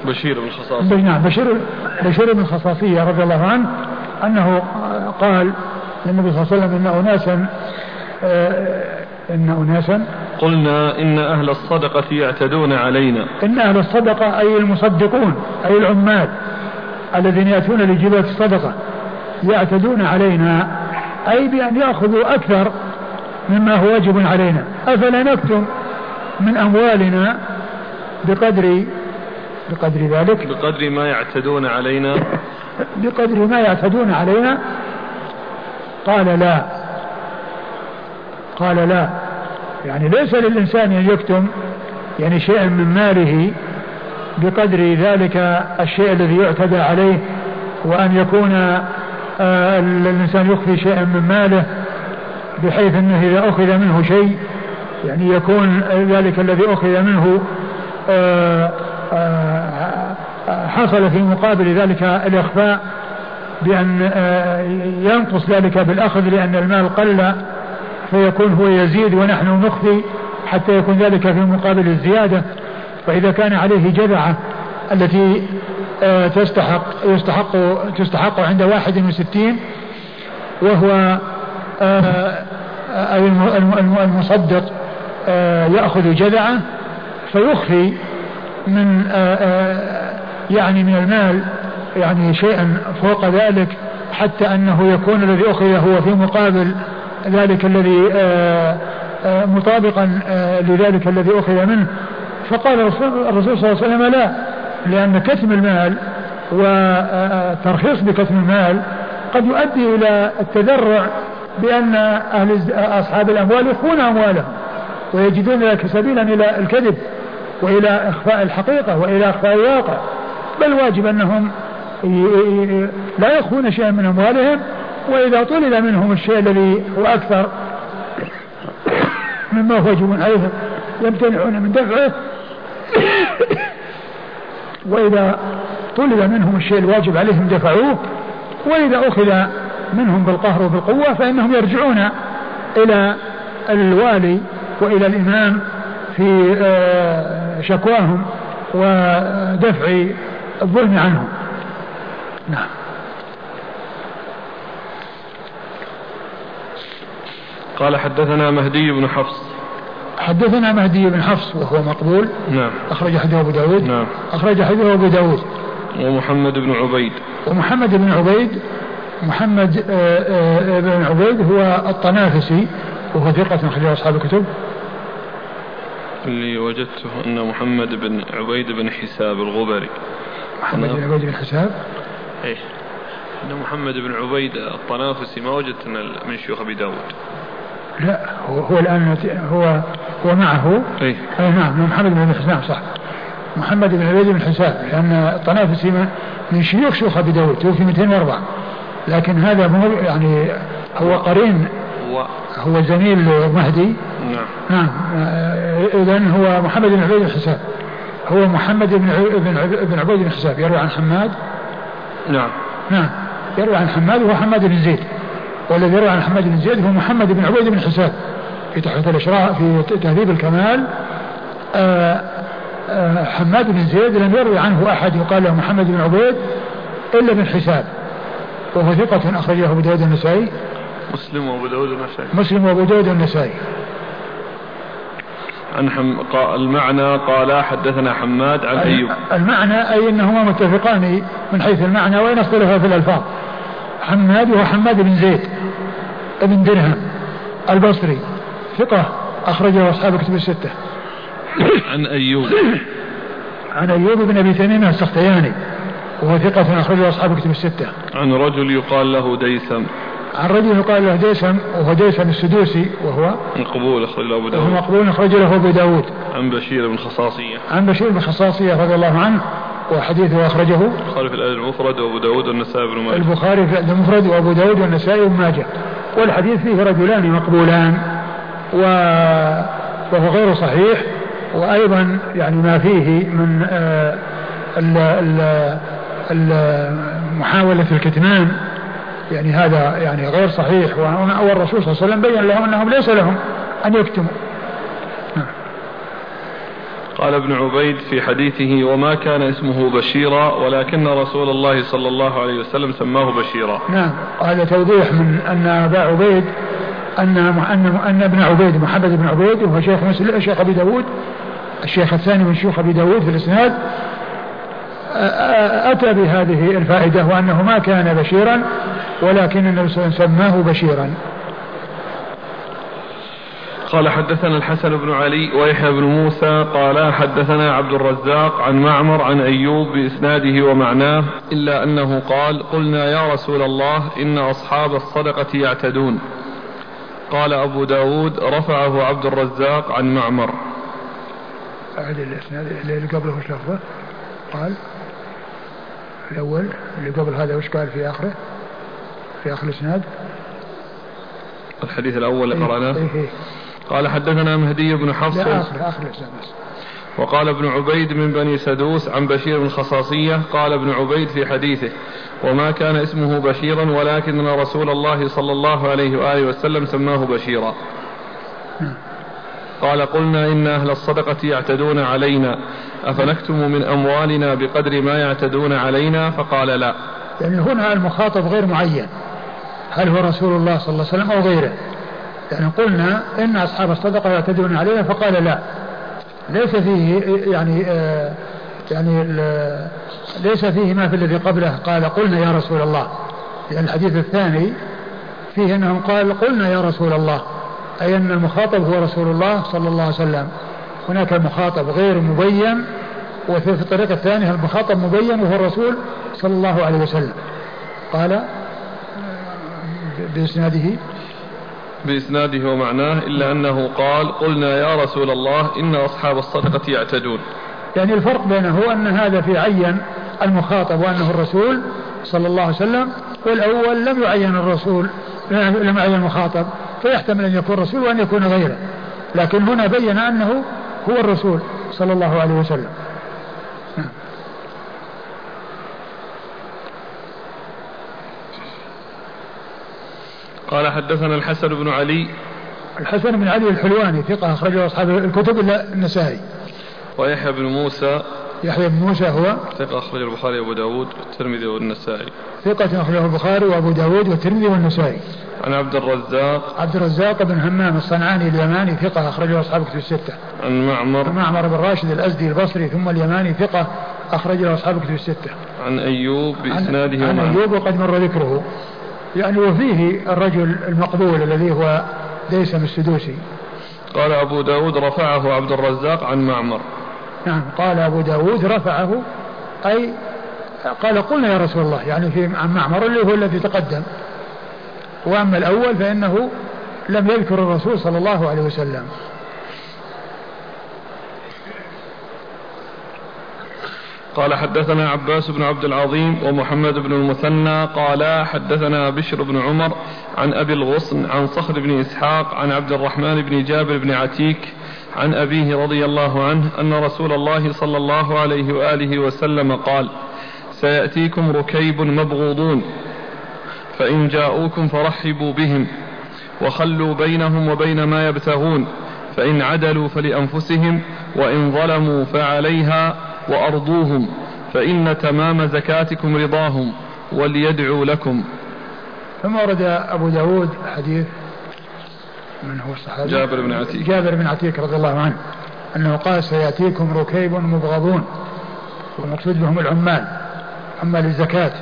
S1: بشير بن خصاصية
S2: نعم بشير بشير بن خصاصية رضي الله عنه أنه قال للنبي صلى الله عليه وسلم إن أناسا آه، إن أناسا
S1: قلنا إن أهل الصدقة يعتدون علينا.
S2: إن أهل الصدقة أي المصدقون أي العمال الذين يأتون لجبة الصدقة يعتدون علينا أي بأن يأخذوا أكثر مما هو واجب علينا. أفلا نكتم من أموالنا بقدر بقدر ذلك.
S1: بقدر ما يعتدون علينا.
S2: بقدر ما يعتدون علينا. قال لا. قال لا. يعني ليس للإنسان أن يكتم يعني شيئا من ماله بقدر ذلك الشيء الذي يعتدى عليه وأن يكون آه الإنسان يخفي شيئا من ماله بحيث أنه إذا أخذ منه شيء يعني يكون ذلك الذي أخذ منه آه آه حصل في مقابل ذلك الإخفاء بأن آه، ينقص ذلك بالأخذ لأن المال قل فيكون هو يزيد ونحن نخفي حتى يكون ذلك في مقابل الزيادة. فإذا كان عليه جذعة التي آه، تستحق يستحق تستحق عند واحد وستين وهو آه، أو المصدق يأخذ جذعة فيخفي من يعني من المال يعني شيئا فوق ذلك حتى أنه يكون الذي أخذ هو في مقابل ذلك الذي آه، آه، مطابقا آه، لذلك الذي أخذ منه. فقال الرسول صلى الله عليه وسلم لا لأن كتم المال والترخيص بكتم المال قد يؤدي إلى التذرع بأن أهل أصحاب الأموال يخفون أموالهم ويجدون ذلك سبيلا إلى الكذب. وإلى إخفاء الحقيقة وإلى إخفاء الواقع. بل واجب أنهم لا يخفون شيئا من أموالهم وإذا طلب منهم الشيء الذي هو أكثر مما هو واجب عليهم يمتنعون من دفعه. وإذا طلب منهم الشيء الواجب عليهم دفعوه وإذا أخذ منهم بالقهر وبالقوة فإنهم يرجعون إلى الوالي وإلى الإمام في آه، شكواهم ودفع الظلم عنهم. نعم.
S1: قال حدثنا مهدي بن حفص.
S2: حدثنا مهدي بن حفص وهو مقبول.
S1: نعم.
S2: أخرج حديثه أبو داود.
S1: نعم.
S2: أخرج حديثه أبو داود.
S1: ومحمد بن عبيد.
S2: ومحمد بن عبيد محمد آه، آه، بن عبيد هو الطنافسي وهو ثقة أخرج أصحاب الكتب.
S1: اللي وجدته أن محمد بن عبيد بن حساب الغبري.
S2: محمد بن عبيد بن حساب؟
S1: إيه. أن محمد بن عبيد الطنافسي ما وجدت من شيوخ أبي داود.
S2: لا هو, هو الآن هو هو معه.
S1: اي
S2: أي نعم محمد بن حساب صح. محمد بن عبيد بن حساب لأن الطنافسي من شيوخ شيوخ أبي داود توفي 204 لكن هذا مو يعني هو قرين. هو هو زميل مهدي.
S1: نعم.
S2: نعم. اذا هو محمد بن عبيد بن حساب. هو محمد بن بن عبيد بن حساب. يروي عن حماد.
S1: نعم.
S2: نعم. يروي عن حماد وهو حماد بن زيد. والذي يروي عن حماد بن زيد هو محمد بن عبيد بن حساب. في تحفة الإشراء في تهذيب الكمال آآ آه، آآ آه، حماد بن زيد لم يروي عنه أحد يقال له محمد بن عبيد إلا بن حساب. وهو ثقة أخرجه أبو داود النسائي
S1: مسلم وأبو داود النسائي
S2: مسلم وأبو داود النسائي
S1: عن حم... المعنى قال حدثنا حماد عن أيوب.
S2: المعنى أي أنهما متفقان من حيث المعنى وإن اختلفا في الألفاظ. حماد وهو حماد بن زيد بن درهم البصري ثقة أخرجه أصحاب كتب الستة.
S1: عن أيوب.
S2: عن أيوب بن أبي تميم السختياني وهو ثقة أخرجه أصحاب كتب الستة.
S1: عن رجل يقال له ديسم
S2: عن رجل يقال له ديسم وهو ديسم السدوسي وهو
S1: مقبول أخرج له أبو داود.
S2: وهو مقبول أخرج له أبو داود.
S1: عن بشير بن خصاصية.
S2: عن بشير بن خصاصية رضي الله عنه وحديثه أخرجه
S1: البخاري في الأدب المفرد وأبو داود والنسائي بن ماجه.
S2: البخاري في الأدب المفرد وأبو داود والنسائي بن ماجه. والحديث فيه رجلان مقبولان و... وهو غير صحيح وأيضا يعني ما فيه من آه محاولة الكتمان. يعني هذا يعني غير صحيح. والرسول صلى الله عليه وسلم بين لهم أنهم ليس لهم أن يكتموا.
S1: قال ابن عبيد في حديثه وما كان اسمه بشيرا ولكن رسول الله صلى الله عليه وسلم سماه بشيرا.
S2: نعم. هذا توضيح من أن أبا عبيد أن أن أن ابن عبيد محمد بن عبيد وهو شيخ مسلم شيخ أبي داود الشيخ الثاني من شيوخ أبي داود في الإسناد أتى بهذه الفائدة وأنه ما كان بشيرا ولكن النبي صلى الله عليه وسلم سماه بشيرا.
S1: قال حدثنا الحسن بن علي ويحيى بن موسى قال حدثنا عبد الرزاق عن معمر عن أيوب بإسناده ومعناه إلا أنه قال قلنا يا رسول الله إن أصحاب الصدقة يعتدون. قال أبو داود رفعه عبد الرزاق عن معمر.
S2: أعد الإسناد اللي قبله لفظه قال الأول اللي قبل هذا وش قال في آخره؟ في آخر الإسناد؟
S1: الحديث الأول اللي قرأناه؟
S2: إيه إيه.
S1: قال حدثنا مهدي بن حفص.
S2: لا آخر آخر الإسناد
S1: وقال ابن عبيد من بني سدوس عن بشير بن خصاصية قال ابن عبيد في حديثه وما كان اسمه بشيرا ولكن رسول الله صلى الله عليه وآله وسلم سماه بشيرا. قال قلنا إن أهل الصدقة يعتدون علينا أفنكتم من أموالنا بقدر ما يعتدون علينا؟ فقال لا.
S2: يعني هنا المخاطب غير معين. هل هو رسول الله صلى الله عليه وسلم أو غيره؟ يعني قلنا إن أصحاب الصدقة يعتدون علينا فقال لا. ليس فيه يعني آه يعني ليس فيه ما في الذي قبله. قال قلنا يا رسول الله. يعني الحديث الثاني فيه أنهم قال قلنا يا رسول الله. أي أن المخاطب هو رسول الله صلى الله عليه وسلم. هناك المخاطب غير مبين وفي الطريقة الثانية المخاطب مبين وهو الرسول صلى الله عليه وسلم. قال بإسناده
S1: بإسناده ومعناه إلا أنه قال قلنا يا رسول الله إن أصحاب الصدقة يعتدون.
S2: يعني الفرق بينه أن هذا في عين المخاطب وأنه الرسول صلى الله عليه وسلم. والأول لم يعين الرسول لم يعين المخاطب فيحتمل أن يكون رسول وأن يكون غيره. لكن هنا بين أنه هو الرسول صلى الله عليه وسلم.
S1: قال حدثنا الحسن بن علي.
S2: الحسن بن علي الحلواني ثقة أخرجه أصحاب الكتب إلا النسائي.
S1: ويحيى بن موسى.
S2: يحيى بن موسى هو
S1: ثقة أخرجه البخاري وأبو داود والترمذي والنسائي.
S2: ثقة أخرجه البخاري وأبو داود والترمذي والنسائي.
S1: عن عبد الرزاق.
S2: عبد الرزاق بن همام الصنعاني اليماني ثقة أخرجه أصحاب كتب الستة.
S1: عن معمر.
S2: معمر بن راشد الأزدي البصري ثم اليماني ثقة أخرجه أصحاب كتب الستة.
S1: عن أيوب بإسناده
S2: عن, عن أيوب وقد مر ذكره. يعني وفيه الرجل المقبول الذي هو ديسم السدوسي.
S1: قال أبو داود رفعه عبد الرزاق عن معمر.
S2: نعم قال أبو داود رفعه أي قال قلنا يا رسول الله يعني في معمر اللي هو الذي تقدم. وأما الأول فإنه لم يذكر الرسول صلى الله عليه وسلم.
S1: قال حدثنا عباس بن عبد العظيم ومحمد بن المثنى قالا حدثنا بشر بن عمر عن أبي الغصن عن صخر بن إسحاق عن عبد الرحمن بن جابر بن عتيك عن أبيه رضي الله عنه أن رسول الله صلى الله عليه وآله وسلم قال سيأتيكم ركيب مبغوضون فإن جاءوكم فرحبوا بهم وخلوا بينهم وبين ما يبتغون فإن عدلوا فلأنفسهم وإن ظلموا فعليها وأرضوهم فإن تمام زكاتكم رضاهم وليدعوا لكم.
S2: ثم ورد أبو داود حديث من هو الصحابي؟
S1: جابر بن عتيك
S2: جابر بن عتيك رضي الله عنه أنه قال سيأتيكم ركيب مبغضون والمقصود بهم العمال عمال الزكاة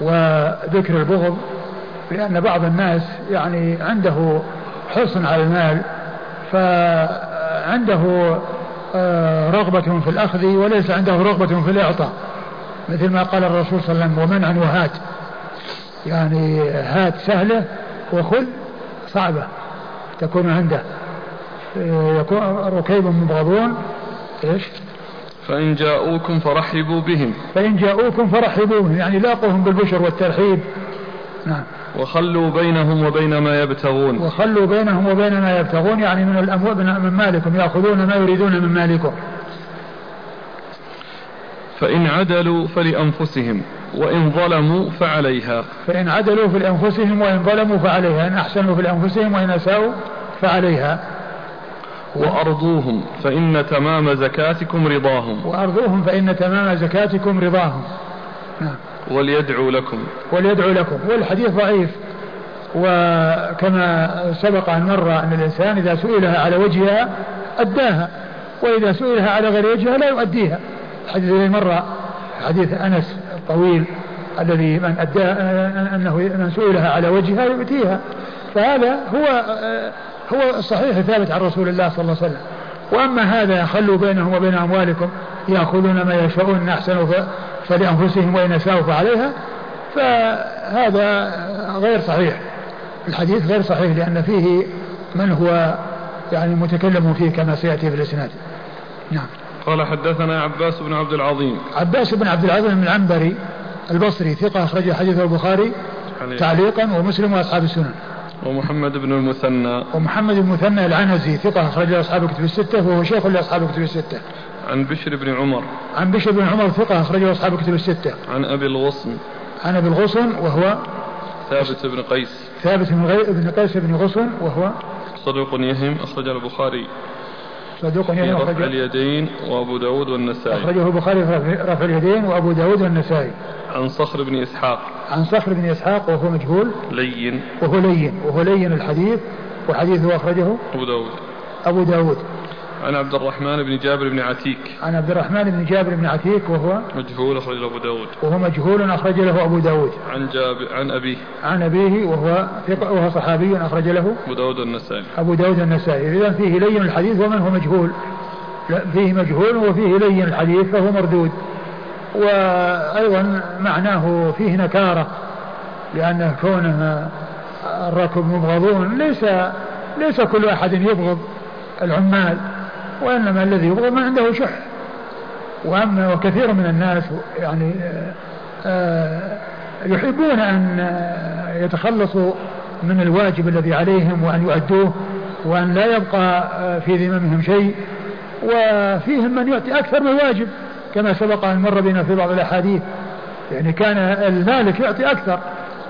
S2: وذكر البغض لأن بعض الناس يعني عنده حرص على المال فعنده آه، رغبة في الأخذ وليس عنده رغبة في الإعطاء. مثل ما قال الرسول صلى الله عليه وسلم ومنعا وهات. يعني هات سهلة وخذ صعبة. تكون عنده يكون ركيب مبغضون إيش؟
S1: فإن جاءوكم فرحبوا بهم.
S2: فإن جاءوكم فرحبوا بهم يعني لاقوهم بالبشر والترحيب. نعم.
S1: وخلوا بينهم وبين ما يبتغون.
S2: وخلوا بينهم وبين ما يبتغون يعني من الأموال من مالكم يأخذون ما يريدون من مالكم.
S1: فإن عدلوا فلأنفسهم. وإن ظلموا فعليها.
S2: فإن عدلوا في أنفسهم وإن ظلموا فعليها إن أحسنوا في أنفسهم وإن أساءوا فعليها.
S1: وأرضوهم فإن تمام زكاتكم رضاهم.
S2: وأرضوهم فإن تمام زكاتكم رضاهم.
S1: نعم. وليدعوا لكم.
S2: وليدعوا لكم. والحديث ضعيف. وكما سبق أن مر أن الإنسان إذا سئلها على وجهها أداها وإذا سئلها على غير وجهها لا يؤديها. الحديث الذي مر حديث أنس الطويل الذي من أدى أنه من سئلها على وجهها يؤتيها. فهذا هو هو الصحيح الثابت عن رسول الله صلى الله عليه وسلم. وأما هذا خلوا بينهم وبين أموالكم يأخذون ما يشاءون أحسنوا فلأنفسهم وإن أساءوا فعليها. فهذا غير صحيح. الحديث غير صحيح لأن فيه من هو يعني متكلم فيه كما سيأتي في الإسناد. نعم.
S1: قال حدثنا عباس بن عبد العظيم.
S2: عباس بن عبد العظيم العنبري البصري ثقة أخرج حديثه البخاري تعليقا ومسلم وأصحاب السنن
S1: ومحمد بن المثنى.
S2: ومحمد بن المثنى العنزي ثقة أخرج أصحاب الكتب الستة وهو شيخ لأصحاب الكتب الستة.
S1: عن بشر بن عمر.
S2: عن بشر بن عمر ثقة أخرجه أصحاب الكتب الستة.
S1: عن أبي الغصن.
S2: عن أبي الغصن وهو
S1: ثابت بن قيس.
S2: ثابت. بن قيس بن غصن وهو
S1: صدوق يهم أخرج البخاري.
S2: صدوق
S1: أخرج رفع اليدين وأبو داود والنسائي.
S2: أخرجه البخاري في رفع اليدين وأبو داود والنسائي.
S1: عن صخر بن إسحاق.
S2: عن صخر بن إسحاق وهو مجهول.
S1: لين.
S2: وهو لين. وهو لين الحديث. وحديثه أخرجه
S1: أبو داود.
S2: أبو داود.
S1: عن عبد الرحمن بن جابر بن عتيك.
S2: عن عبد الرحمن بن جابر بن عتيك وهو
S1: مجهول أخرج له أبو داود.
S2: وهو مجهول أخرج له أبو داود.
S1: عن جابر عن أبيه.
S2: عن أبيه وهو ثقة وهو صحابي أخرج له
S1: أبو داود النسائي.
S2: أبو داود النسائي. إذا فيه لين الحديث ومن هو مجهول؟ فيه مجهول وفيه لين الحديث فهو مردود. وأيضا معناه فيه نكارة لأن كونه الركب مبغضون ليس ليس كل أحد يبغض العمال. وإنما الذي يبغض من عنده شح. وأما وكثير من الناس يعني آه، يحبون أن يتخلصوا من الواجب الذي عليهم وأن يؤدوه وأن لا يبقى في ذممهم شيء. وفيهم من يؤتي أكثر من الواجب كما سبق أن مر بنا في بعض الأحاديث. يعني كان المالك يعطي أكثر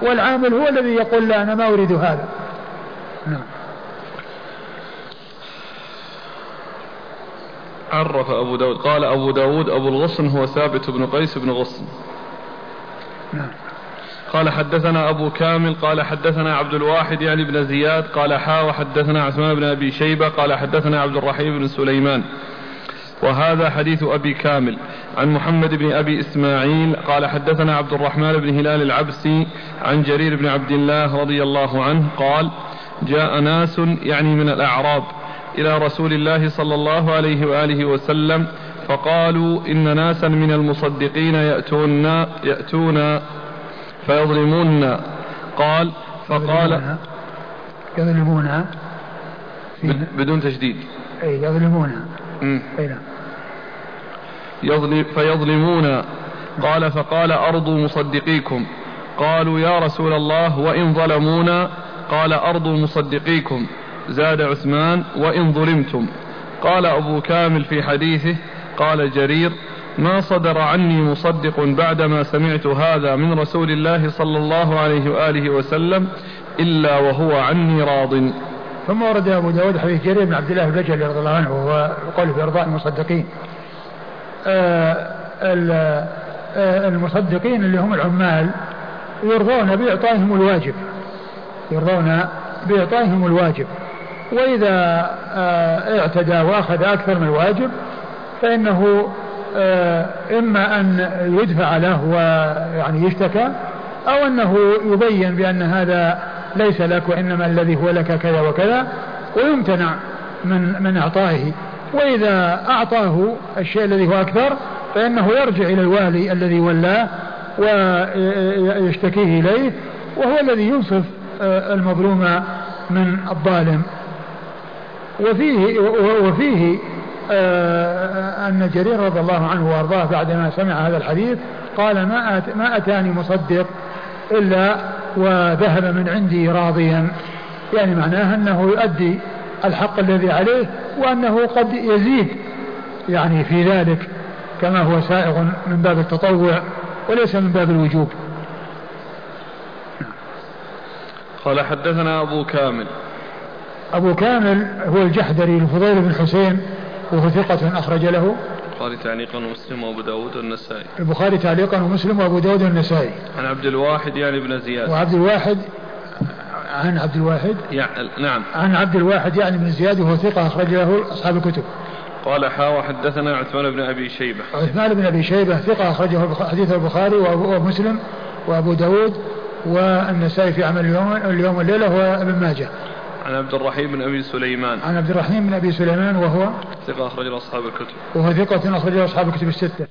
S2: والعامل هو الذي يقول لا أنا ما أريد هذا. نعم.
S1: عرف أبو داود. قال أبو داود أبو الغصن هو ثابت بن قيس بن غصن.
S2: نعم.
S1: قال حدثنا أبو كامل قال حدثنا عبد الواحد يعني بن زياد قال حا وحدثنا عثمان بن أبي شيبة قال حدثنا عبد الرحيم بن سليمان. وهذا حديث أبي كامل. عن محمد بن أبي إسماعيل قال حدثنا عبد الرحمن بن هلال العبسي عن جرير بن عبد الله رضي الله عنه قال جاء ناس يعني من الأعراب إلى رسول الله صلى الله عليه وآله وسلم فقالوا إن ناسا من المصدقين يأتون يأتون فيظلمون قال فقال
S2: يظلمون
S1: بدون تشديد.
S2: أي يظلمون نعم.
S1: يظلم فيظلمون قال فقال أرض مصدقيكم. قالوا يا رسول الله وإن ظلمونا قال أرض مصدقيكم. زاد عثمان وإن ظلمتم. قال أبو كامل في حديثه قال جرير ما صدر عني مصدق بعدما سمعت هذا من رسول الله صلى الله عليه وآله وسلم إلا وهو عني راض.
S2: ثم ورد أبو داود حديث جرير بن عبد الله البجلي رضي الله عنه وهو في إرضاء المصدقين. آه، آه، المصدقين اللي هم العمال يرضون بإعطائهم الواجب. يرضون بإعطائهم الواجب. وإذا آه، اعتدى وأخذ أكثر من الواجب فإنه إما أن يدفع له ويعني يشتكى أو أنه يبين بأن هذا ليس لك وإنما الذي هو لك كذا وكذا ويمتنع من من إعطائه. وإذا أعطاه الشيء الذي هو أكثر فإنه يرجع إلى الوالي الذي ولاه ويشتكيه إليه وهو الذي ينصف آه، المظلوم من الظالم. وفيه وفيه آه، أن جرير رضي الله عنه وأرضاه بعدما سمع هذا الحديث قال ما ما أتاني مصدق إلا وذهب من عندي راضيا. يعني معناه أنه يؤدي الحق الذي عليه وأنه قد يزيد يعني في ذلك كما هو سائغ من باب التطوع وليس من باب الوجوب.
S1: قال حدثنا أبو كامل.
S2: أبو كامل هو الجحدري الفضيل بن حسين وهو ثقة أخرج له.
S1: البخاري تعليقا ومسلم وأبو داود والنسائي.
S2: البخاري تعليقا ومسلم وأبو داود والنسائي.
S1: عن عبد الواحد يعني بن زياد.
S2: وعبد الواحد عن عبد الواحد؟
S1: يعني نعم.
S2: عن عبد الواحد يعني بن زياد وهو ثقة أخرج له أصحاب الكتب.
S1: قال حا وحدثنا عثمان بن أبي شيبة.
S2: عثمان بن أبي شيبة ثقة أخرجه حديث البخاري ومسلم وأبو داود والنسائي في عمل اليوم اليوم والليلة وابن ماجه.
S1: عن عبد الرحيم بن أبي سليمان.
S2: عن عبد الرحيم بن أبي سليمان وهو
S1: ثقة أخرج له أصحاب الكتب.
S2: وهو ثقة أخرج له أصحاب الكتب الستة.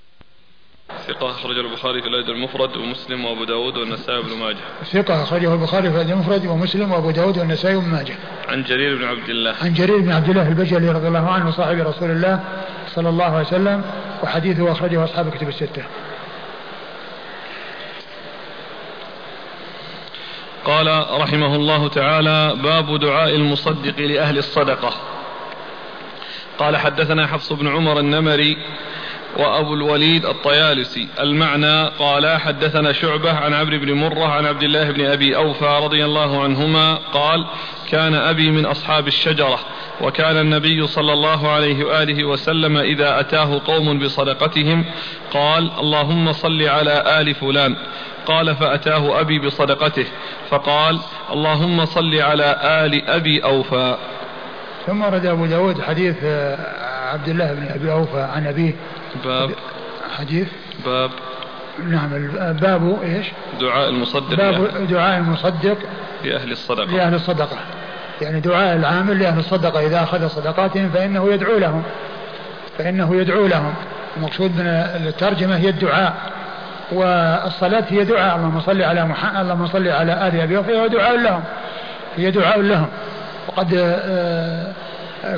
S1: ثقة أخرج البخاري في الأدب المفرد ومسلم وأبو داود والنسائي وابن ماجه.
S2: ثقة أخرجه البخاري في الأدب المفرد ومسلم وأبو داود والنسائي وابن ماجه.
S1: عن جرير بن عبد الله.
S2: عن جرير بن عبد الله البجلي رضي الله عنه صاحب رسول الله صلى الله عليه وسلم وحديثه أخرجه أصحاب الكتب الستة.
S1: قال رحمه الله تعالى باب دعاء المصدق لأهل الصدقة. قال حدثنا حفص بن عمر النمري وأبو الوليد الطيالسي. المعنى قال حدثنا شعبة عن عمرو بن مرة عن عبد الله بن أبي أوفى رضي الله عنهما قال كان أبي من أصحاب الشجرة وكان النبي صلى الله عليه وآله وسلم إذا أتاه قوم بصدقتهم قال اللهم صل على آل فلان. قال فأتاه أبي بصدقته فقال اللهم صل على آل أبي أوفى.
S2: ثم ورد أبو داود حديث آه، عبد الله بن أبي أوفى عن أبيه
S1: باب.
S2: حديث.
S1: باب.
S2: نعم باب إيش؟
S1: دعاء المصدق
S2: باب دعاء المصدق
S1: لأهل الصدقة.
S2: لأهل الصدقة. يعني دعاء العامل لأهل الصدقة. إذا أخذ صدقاتهم فإنه يدعو لهم. فإنه يدعو لهم. المقصود من الترجمة هي الدعاء. والصلاة هي دعاء. اللهم صل على محمد اللهم صل على آل أبي وفي دعاء لهم. هي دعاء لهم. وقد آه،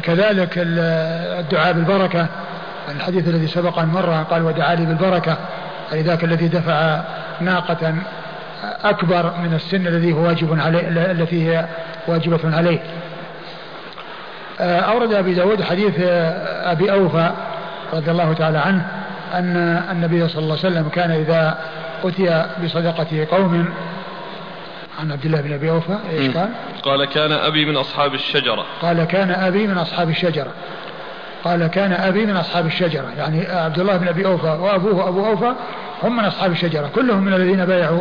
S2: كذلك الدعاء بالبركة. الحديث الذي سبق أن مر قال ودعا لي بالبركة. أي ذاك الذي دفع ناقة أكبر من السن الذي هو واجب عليه التي هي واجبة عليه. آه، أورد أبي داود حديث آه، أبي أوفى رضي الله تعالى عنه أن النبي صلى الله عليه وسلم كان إذا أتي بصدقة قوم عن عبد الله بن أبي أوفى إيش قال؟
S1: قال كان أبي من أصحاب الشجرة.
S2: قال كان أبي من أصحاب الشجرة. قال كان أبي من أصحاب الشجرة. يعني عبد الله بن أبي أوفى وأبوه أبو أوفى هم من أصحاب الشجرة. كلهم من الذين بايعوا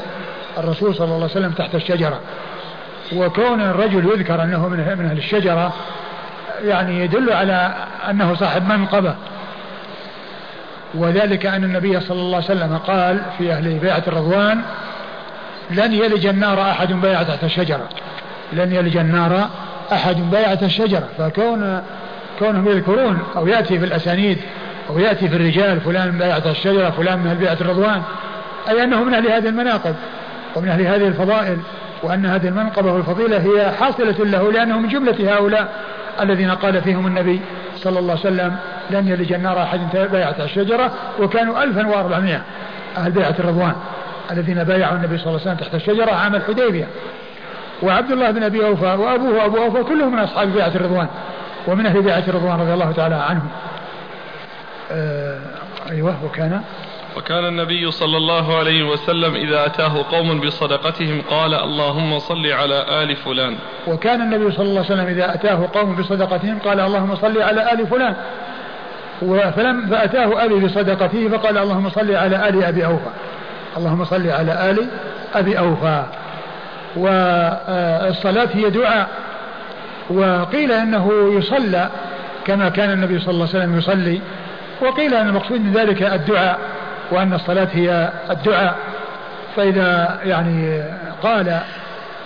S2: الرسول صلى الله عليه وسلم تحت الشجرة. وكون الرجل يذكر أنه من من أهل الشجرة يعني يدل على أنه صاحب منقبة. وذلك أن النبي صلى الله عليه وسلم قال في أهل بيعة الرضوان لن يلج النار أحد بايع تحت الشجرة. لن يلج النار أحد بايع تحت الشجرة. فكون كونهم يذكرون أو يأتي في الأسانيد أو يأتي في الرجال فلان من بيعة الشجرة فلان من بيعة الرضوان. أي أنه من أهل هذه المناقب ومن أهل هذه الفضائل وأن هذه المنقبة والفضيلة هي حاصلة له لأنه من جملة هؤلاء الذين قال فيهم النبي صلى الله عليه وسلم لن يلج النار أحد بايعة الشجرة. وكانوا 1400 أهل بيعة الرضوان الذين بايعوا النبي صلى الله عليه وسلم تحت الشجرة عام الحديبية. وعبد الله بن أبي أوفى وأبوه أبو أوفى كلهم من أصحاب بيعة الرضوان. ومن أهل بيعة الرضوان رضي الله تعالى عنهم. آه أيوه وكان؟
S1: وكان النبي صلى الله عليه وسلم إذا أتاه قوم بصدقتهم قال اللهم صل على آل فلان.
S2: وكان النبي صلى الله عليه وسلم إذا أتاه قوم بصدقتهم قال اللهم صل على آل فلان. فلم فأتاه أبي بصدقته فقال اللهم صل على آل أبي أوفى. اللهم صل على آل أبي أوفى. والصلاة هي دعاء. وقيل أنه يصلى كما كان النبي صلى الله عليه وسلم يصلي وقيل أن المقصود من ذلك الدعاء وأن الصلاة هي الدعاء. فإذا يعني قال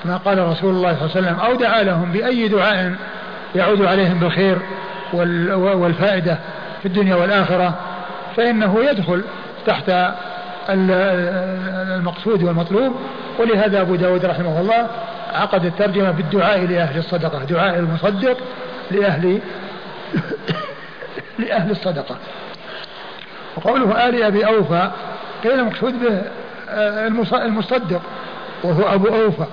S2: ما قال رسول الله صلى الله عليه وسلم أو دعا لهم بأي دعاء يعود عليهم بالخير والفائدة في الدنيا والآخرة فإنه يدخل تحت المقصود والمطلوب. ولهذا أبو داود رحمه الله عقد الترجمة بالدعاء لأهل الصدقة دعاء المصدق لأهل لأهل الصدقة. وقوله آل أبي أوفى قيل المقصود به آه، المصدق وهو أبو أوفى.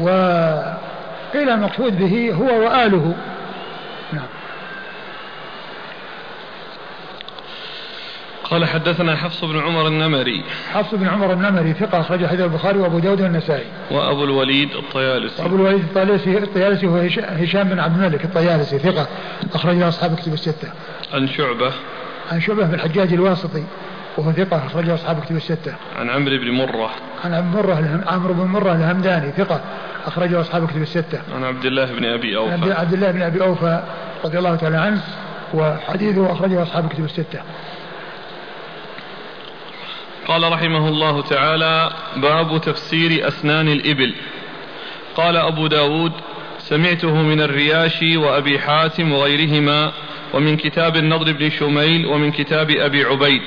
S2: وقيل المقصود به هو وآله.
S1: قال حدثنا حفص بن عمر النمري
S2: حفص بن عمر النمري ثقة أخرج حديث البخاري وأبو داود والنسائي
S1: وأبو الوليد الطيالسي
S2: وأبو الوليد الطيالسي الطيالسي هو هشام بن عبد الملك الطيالسي ثقة أخرج له أصحاب كتب الستة
S1: عن شعبة
S2: عن شعبة بن الحجاج الواسطي وهو ثقة أخرجه أصحاب كتب الستة.
S1: عن عمرو بن مرة.
S2: عن مرة عمرو بن مرة الهمداني ثقة أخرجه أصحاب كتب الستة.
S1: عن عبد الله بن أبي أوفى.
S2: عن عبد الله بن أبي أوفى رضي الله تعالى عنه وحديثه أخرجه أصحاب كتب الستة.
S1: قال رحمه الله تعالى باب تفسير أسنان الإبل. قال أبو داود سمعته من الرياشي وأبي حاتم وغيرهما ومن كتاب النضر بن شميل ومن كتاب أبي عبيد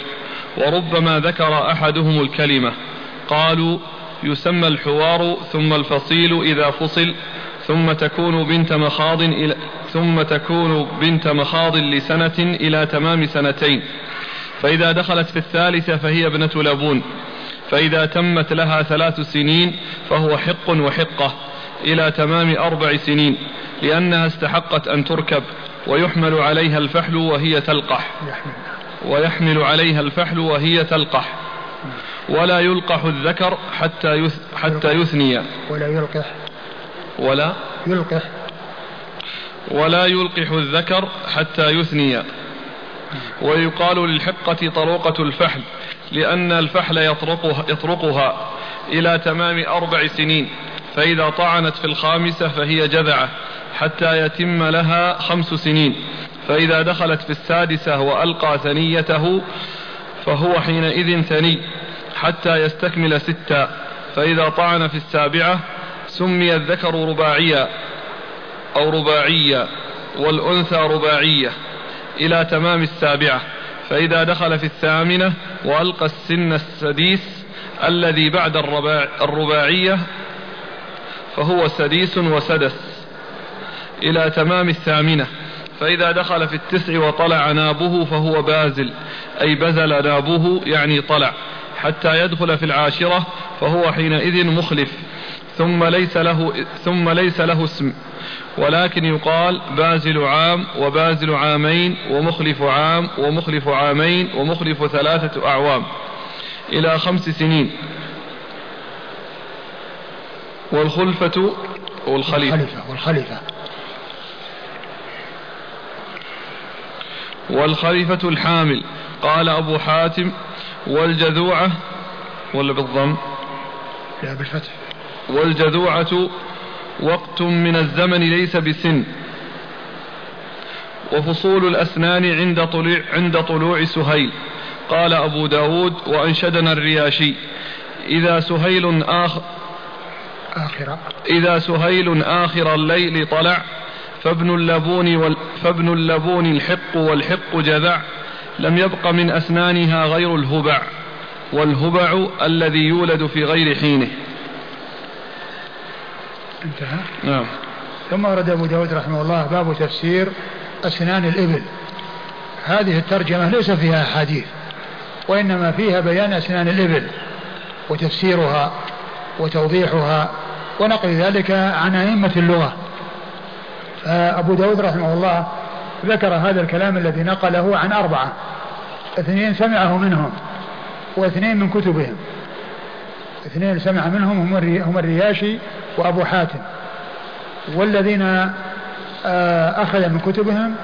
S1: وربما ذكر أحدهم الكلمة. قالوا يسمى الحوار ثم الفصيل إذا فصل ثم تكون بنت مخاض إلى ثم تكون بنت مخاض لسنة إلى تمام سنتين. فإذا دخلت في الثالثة فهي ابنة لبون فإذا تمت لها ثلاث سنين فهو حق وحقة إلى تمام أربع سنين لأنها استحقت أن تركب ويحمل عليها الفحل وهي تلقح. ويحمل عليها الفحل وهي تلقح. ولا يلقح الذكر حتى حتى يثني.
S2: ولا يلقح.
S1: ولا؟
S2: يلقح.
S1: ولا يلقح الذكر حتى يثني. ويقال للحقة طروقة الفحل لأن الفحل يطرقها, يطرقها إلى تمام أربع سنين فإذا طعنت في الخامسة فهي جذعة حتى يتم لها خمس سنين فإذا دخلت في السادسة وألقى ثنيته فهو حينئذ ثني حتى يستكمل ستا فإذا طعن في السابعة سمي الذكر رباعيا أو رباعيا والأنثى رباعية. إلى تمام السابعة. فإذا دخل في الثامنة وألقى السن السديس الذي بعد الرباع الرباعية فهو سديس وسدس. إلى تمام الثامنة. فإذا دخل في التسع وطلع نابه فهو بازل. أي بزل نابه يعني طلع. حتى يدخل في العاشرة فهو حينئذ مخلف. ثم ليس له ثم ليس له اسم. ولكن يقال بازل عام وبازل عامين ومخلف عام ومخلف عامين ومخلف ثلاثة أعوام إلى خمس سنين. والخلفة والخليفة.
S2: والخليفة
S1: والخليفة. الحامل. قال أبو حاتم والجذوعة ولا بالضم؟
S2: لا بالفتح.
S1: والجذوعة وقت من الزمن ليس بسن. وفصول الأسنان عند طلوع, عند طلوع سهيل. قال أبو داود وأنشدنا الرياشي إذا سهيل آخر
S2: آخر.
S1: إذا سهيل آخر الليل طلع فابن اللبون وال فابن اللبون الحق والحق جذع لم يبق من أسنانها غير الهبع. والهبع الذي يولد في غير حينه.
S2: انتهى.
S1: نعم.
S2: ثم ورد أبو داود رحمه الله باب تفسير أسنان الإبل. هذه الترجمة ليس فيها أحاديث وإنما فيها بيان أسنان الإبل وتفسيرها وتوضيحها ونقل ذلك عن أئمة اللغة. أبو داود رحمه الله ذكر هذا الكلام الذي نقله عن أربعة اثنين سمعه منهم واثنين من كتبهم. اثنين سمع منهم هم الرياشي وأبو حاتم. والذين آه، أخذ من كتبهم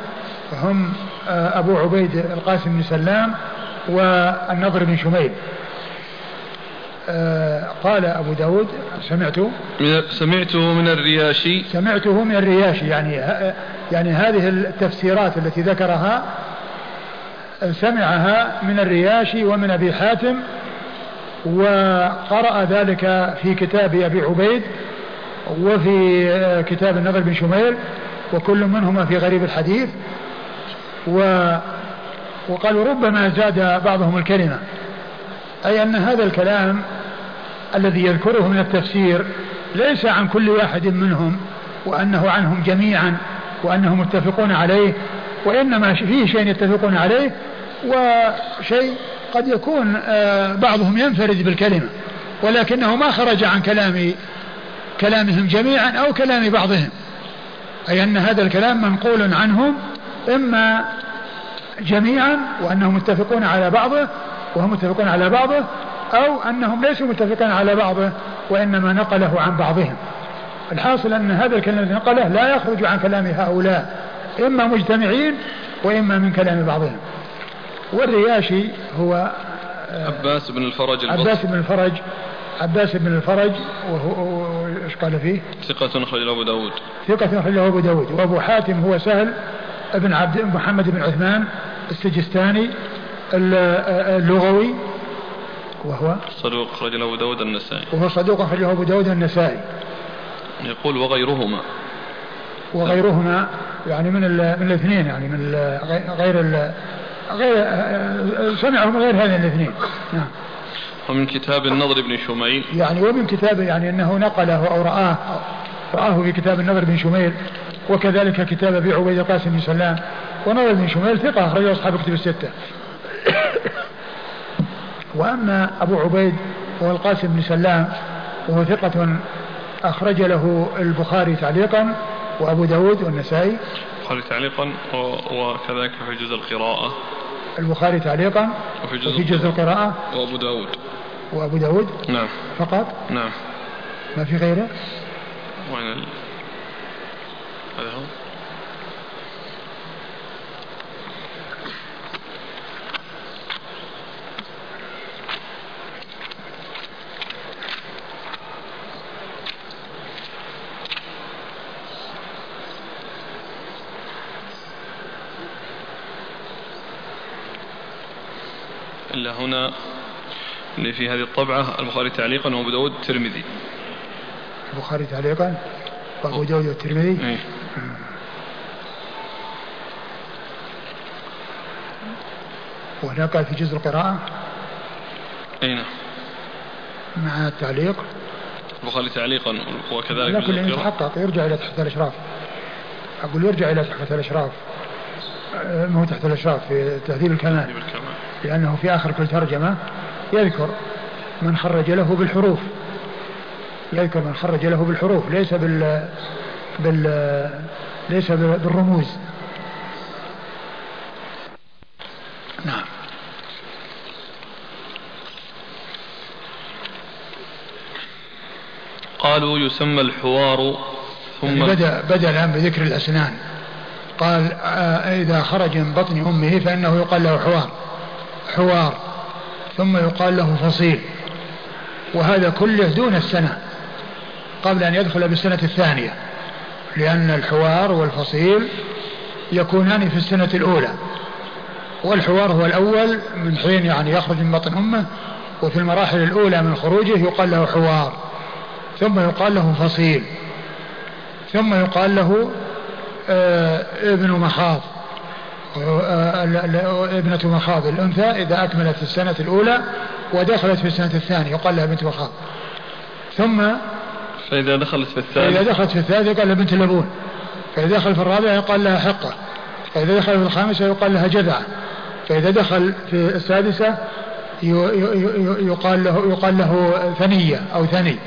S2: هم آه، أبو عبيد القاسم بن سلام والنضر بن شميل. آه، قال أبو داود سمعت؟
S1: سمعته من الرياشي.
S2: سمعته من الرياشي يعني يعني هذه التفسيرات التي ذكرها سمعها من الرياشي ومن أبي حاتم وقرأ ذلك في كتاب أبي عبيد وفي كتاب النضر بن شميل وكل منهما في غريب الحديث. و وقالوا ربما زاد بعضهم الكلمة أي أن هذا الكلام الذي يذكره من التفسير ليس عن كل واحد منهم وأنه عنهم جميعا وأنهم متفقون عليه وإنما فيه شيء يتفقون عليه وشيء قد يكون آه، بعضهم ينفرد بالكلمة ولكنه ما خرج عن كلام كلامهم جميعا أو كلام بعضهم أي أن هذا الكلام منقول عنهم إما جميعا وأنهم متفقون على بعضه وهم متفقون على بعضه أو أنهم ليسوا متفقين على بعضه وإنما نقله عن بعضهم. الحاصل أن هذا الكلام الذي نقله لا يخرج عن كلام هؤلاء إما مجتمعين وإما من كلام بعضهم. والرياشي هو
S1: عباس بن الفرج
S2: عباس بن الفرج عباس بن الفرج وهو إيش قال فيه؟
S1: ثقة أخرجه أبو داود.
S2: ثقة أخرجه أبو داود. وأبو حاتم هو سهل بن عبد محمد بن عثمان السجستاني اللغوي وهو
S1: صدوق أخرجه أبو داود النسائي.
S2: وهو صدوق أخرجه أبو داود النسائي.
S1: يقول وغيرهما.
S2: وغيرهما يعني من من الاثنين يعني من غير غير سمعه من غير هذين الاثنين. نعم.
S1: ومن كتاب النضر بن شميل.
S2: يعني ومن كتابه يعني انه نقله أو رآه رآه في كتاب النضر بن شميل وكذلك كتاب أبي عبيد القاسم بن سلام. ونضر بن شميل ثقة أخرجه أصحاب الكتب الستة. وأما أبو عبيد هو القاسم بن سلام وهو ثقة أخرج له البخاري تعليقا وأبو داود والنسائي.
S1: البخاري تعليقا وكذلك في جزء القراءة.
S2: البخاري تعليقا
S1: وفي جزء,
S2: وفي جزء القراءة.
S1: وأبو داود.
S2: وأبو داود
S1: نعم.
S2: فقط؟
S1: نعم.
S2: ما في غيره؟
S1: وين. هذا هو؟ هنا. اللي في هذه الطبعة البخاري تعليقا وأبو داود الترمذي.
S2: البخاري تعليقا وأبو داود والترمذي
S1: إيه.
S2: وهناك في جزء القراءة.
S1: أي نعم.
S2: مع التعليق.
S1: البخاري تعليقا وكذلك
S2: لكن يتحقق يرجع إلى تحت الإشراف. أقول يرجع إلى تحت الإشراف. ما هو تحت الإشراف في تهذيب الكمال. لأنه في آخر كل ترجمة يذكر من خرج له بالحروف. يذكر من خرج له بالحروف ليس بال بال ليس بالرموز. نعم.
S1: قالوا يسمى الحوار ثم
S2: يعني بدأ بدأ الآن بذكر الأسنان. قال آه إذا خرج من بطن أمه فإنه يقال له حوار. حوار ثم يقال له فصيل وهذا كله دون السنة قبل أن يدخل بالسنة الثانية لأن الحوار والفصيل يكونان في السنة الأولى والحوار هو الأول من حين يعني يخرج من بطن أمه وفي المراحل الأولى من خروجه يقال له حوار ثم يقال له فصيل ثم يقال له آه ابن مخاض. ابنة مخاض الأنثى إذا أكملت السنة الأولى ودخلت في السنة الثانية يقال لها بنت مخاض. ثم
S1: فإذا دخلت في الثالثة
S2: فإذا دخلت في الثالثة يقال لها بنت اللبون فإذا دخل في الرابعة يقال لها حقة فإذا دخل في الخامسة يقال لها جذعة فإذا دخل في السادسة يقال له يقال له ثنية أو ثني.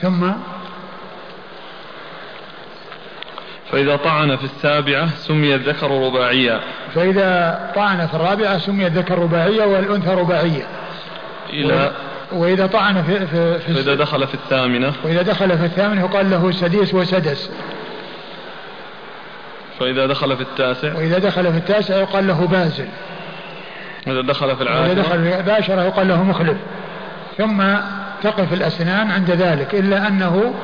S2: ثم
S1: فإذا طعن في السابعة سمي الذكر رباعيا.
S2: فإذا طعن في الرابعة سمي الذكر رباعيا والأنثى رباعية.
S1: إلى
S2: وإذا طعن في, في,
S1: في فإذا دخل في الثامنة.
S2: وإذا دخل في الثامنة يقال له سديس وسدس.
S1: فإذا دخل في التاسع.
S2: وإذا دخل في التاسع يقال له بازل.
S1: وإذا دخل في العاشرة.
S2: وإذا دخل في العاشرة يقال له مخلف. ثم تقف الأسنان عند ذلك إلا أنه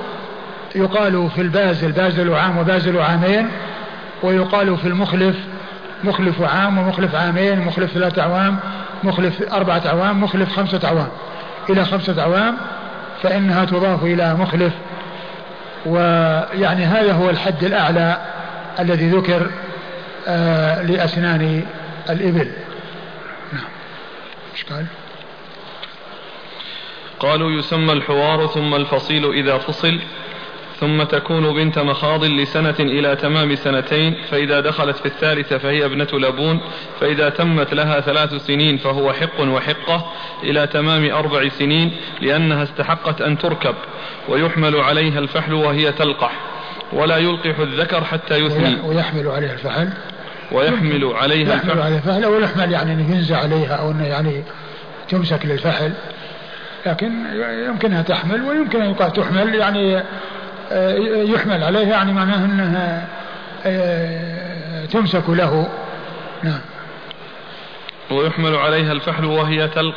S2: يقال في البازل بازل عام وبازل عامين ويقال في المخلف مخلف عام ومخلف عامين مخلف ثلاثة أعوام مخلف أربعة أعوام مخلف خمسة أعوام إلى خمسة أعوام فإنها تضاف إلى مخلف ويعني هذا هو الحد الأعلى الذي ذكر آه لأسنان الإبل. نعم. قال؟
S1: قالوا يسمى الحوار ثم الفصيل إذا فصل. ثم تكون بنت مخاض لسنة إلى تمام سنتين فإذا دخلت في الثالثة فهي ابنة لبون فإذا تمت لها ثلاث سنين فهو حق وحقة إلى تمام أربع سنين لأنها استحقت أن تركب ويحمل عليها الفحل وهي تلقح ولا يلقح الذكر حتى يثني.
S2: ويحمل عليها الفحل.
S1: ويحمل عليها
S2: يحمل عليها الفحل أو يحمل يعني أنه ينزع عليها أو أنه يعني تمسك للفحل لكن يمكنها تحمل ويمكن أن يقال تحمل يعني يحمل عليها يعني معناه أنها آه، تمسك له. نعم.
S1: ويحمل عليها الفحل وهي تلق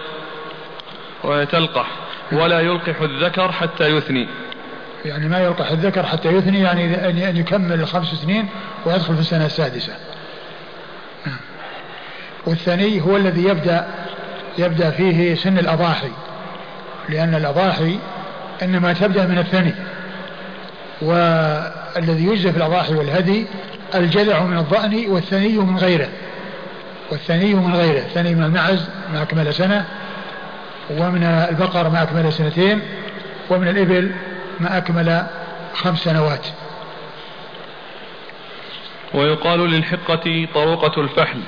S1: وهي تلقح ولا يلقح الذكر حتى يثني.
S2: يعني ما يلقح الذكر حتى يثني يعني أن يكمل الخمس سنين ويدخل في السنة السادسة. نعم. والثاني هو الذي يبدأ يبدأ فيه سن الأضاحي لأن الأضاحي إنما تبدأ من الثني. والذي يجزى في الأضاحي والهدي الجذع من الضأن والثني من غيره. والثني من غيره. الثني من المعز ما أكمل سنة. ومن البقر ما أكمل سنتين. ومن الإبل ما أكمل خمس سنوات.
S1: ويقال للحقة طروقة الفحل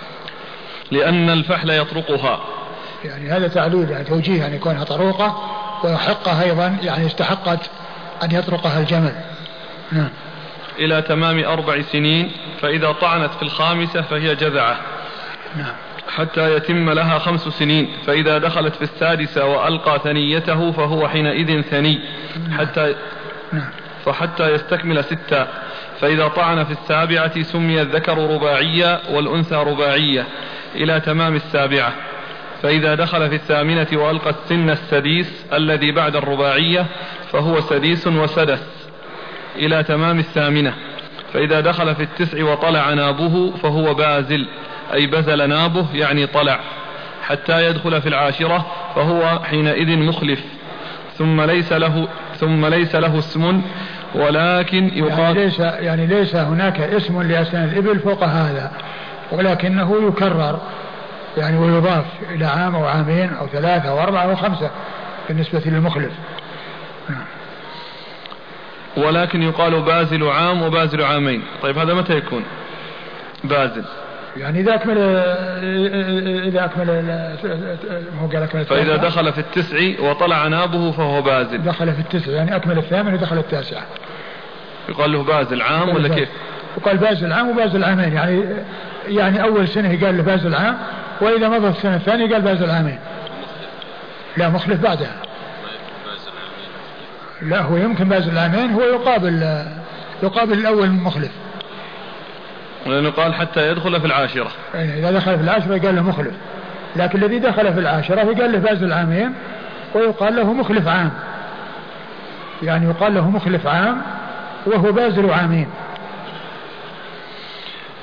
S1: لأن الفحل يطرقها.
S2: يعني هذا تعليل يعني توجيه يعني كونها طروقة وحقة أيضا يعني استحقت أن يطرقها الجمل. نعم.
S1: إلى تمام أربع سنين فإذا طعنت في الخامسة فهي جذعة.
S2: نعم.
S1: حتى يتم لها خمس سنين فإذا دخلت في السادسة وألقى ثنيته فهو حينئذ ثني. حتى
S2: نعم.
S1: فحتى يستكمل ستا فإذا طعن في السابعة سمي الذكر رباعيا والأنثى رباعية إلى تمام السابعة. فإذا دخل في الثامنة وألقى السن السديس الذي بعد الرباعية فهو سديس وسدس. إلى تمام الثامنة. فإذا دخل في التسع وطلع نابه فهو بازل أي بزل نابه يعني طلع. حتى يدخل في العاشرة فهو حينئذ مخلف. ثم ليس له ثم ليس له اسم ولكن
S2: يقال يعني ليس يعني ليس هناك اسم لأسنان الإبل فوق هذا ولكنه يكرر يعني ويضاف إلى عام أو عامين أو ثلاثة أو أربعة أو خمسة بالنسبة للمخلف. نعم.
S1: ولكن يقال بازل عام وبازل عامين. طيب هذا متى يكون؟ بازل.
S2: يعني إذا أكمل إذا أكمل هو قال أكمل
S1: فإذا دخل في التسع وطلع نابه فهو بازل.
S2: دخل في التسع يعني أكمل الثامن ودخل التاسع.
S1: يقال له بازل عام ولا كيف؟
S2: يقال بازل عام وبازل عامين. يعني يعني أول سنة قال له بازل عام وإذا مضت السنة الثانية قال بازل عامين. لا مخلف بعدها. لا هو يمكن بازل العامين هو يقابل يقابل الأول مخلف.
S1: لأنه قال حتى يدخل في العاشرة.
S2: يعني إذا دخل في العاشرة قال له مخلف. لكن الذي دخل في العاشرة فقال له فاز العامين ويقال له مخلف عام. يعني يقال له مخلف عام وهو بازل عامين.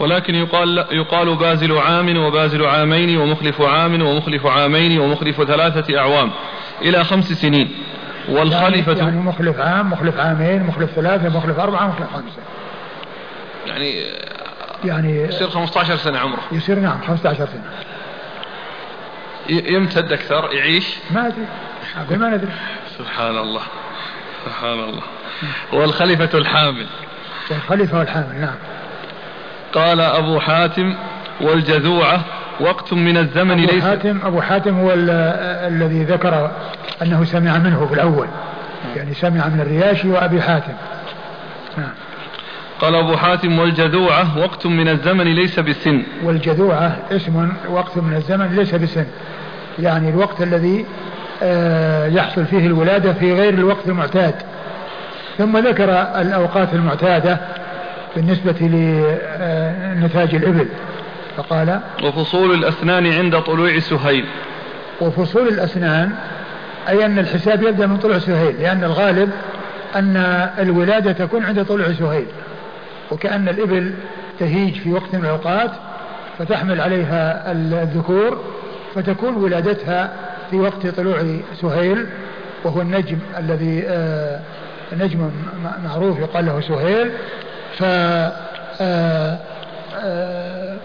S1: ولكن يقال يقال بازل عام وبازل عامين ومخلف عام ومخلف عامين ومخلف ثلاثة أعوام إلى خمس سنين. والخليفة
S2: يعني, مخلف عام مخلف عامين مخلف ثلاثة مخلف أربعة مخلف خمسة.
S1: يعني يعني يصير 15 سنة عمره.
S2: يصير نعم 15 سنة.
S1: يمتد أكثر يعيش؟
S2: ما أدري. أقول ما ندري.
S1: سبحان الله سبحان الله. والخليفة الحامل.
S2: الخليفة والحامل نعم.
S1: قال أبو حاتم والجذوعة وقت من الزمن
S2: أبو
S1: ليس
S2: حاتم أبو حاتم هو الذي ذكر أنه سمع منه في الأول. يعني سمع من الرياشي وأبي حاتم. نعم.
S1: قال أبو حاتم والجذوعة وقت من الزمن ليس بسن
S2: والجذوعة اسم وقت من الزمن ليس بسن. يعني الوقت الذي آه، يحصل فيه الولادة في غير الوقت المعتاد. ثم ذكر الأوقات المعتادة بالنسبة لنتاج الإبل. فقال
S1: وفصول الأسنان عند طلوع سهيل.
S2: وفصول الأسنان أي أن الحساب يبدأ من طلوع سهيل لأن الغالب أن الولادة تكون عند طلوع سهيل. وكأن الإبل تهيج في وقت من الأوقات فتحمل عليها الذكور فتكون ولادتها في وقت طلوع سهيل وهو النجم الذي آه، نجم معروف يقال له سهيل. ف آه، آه،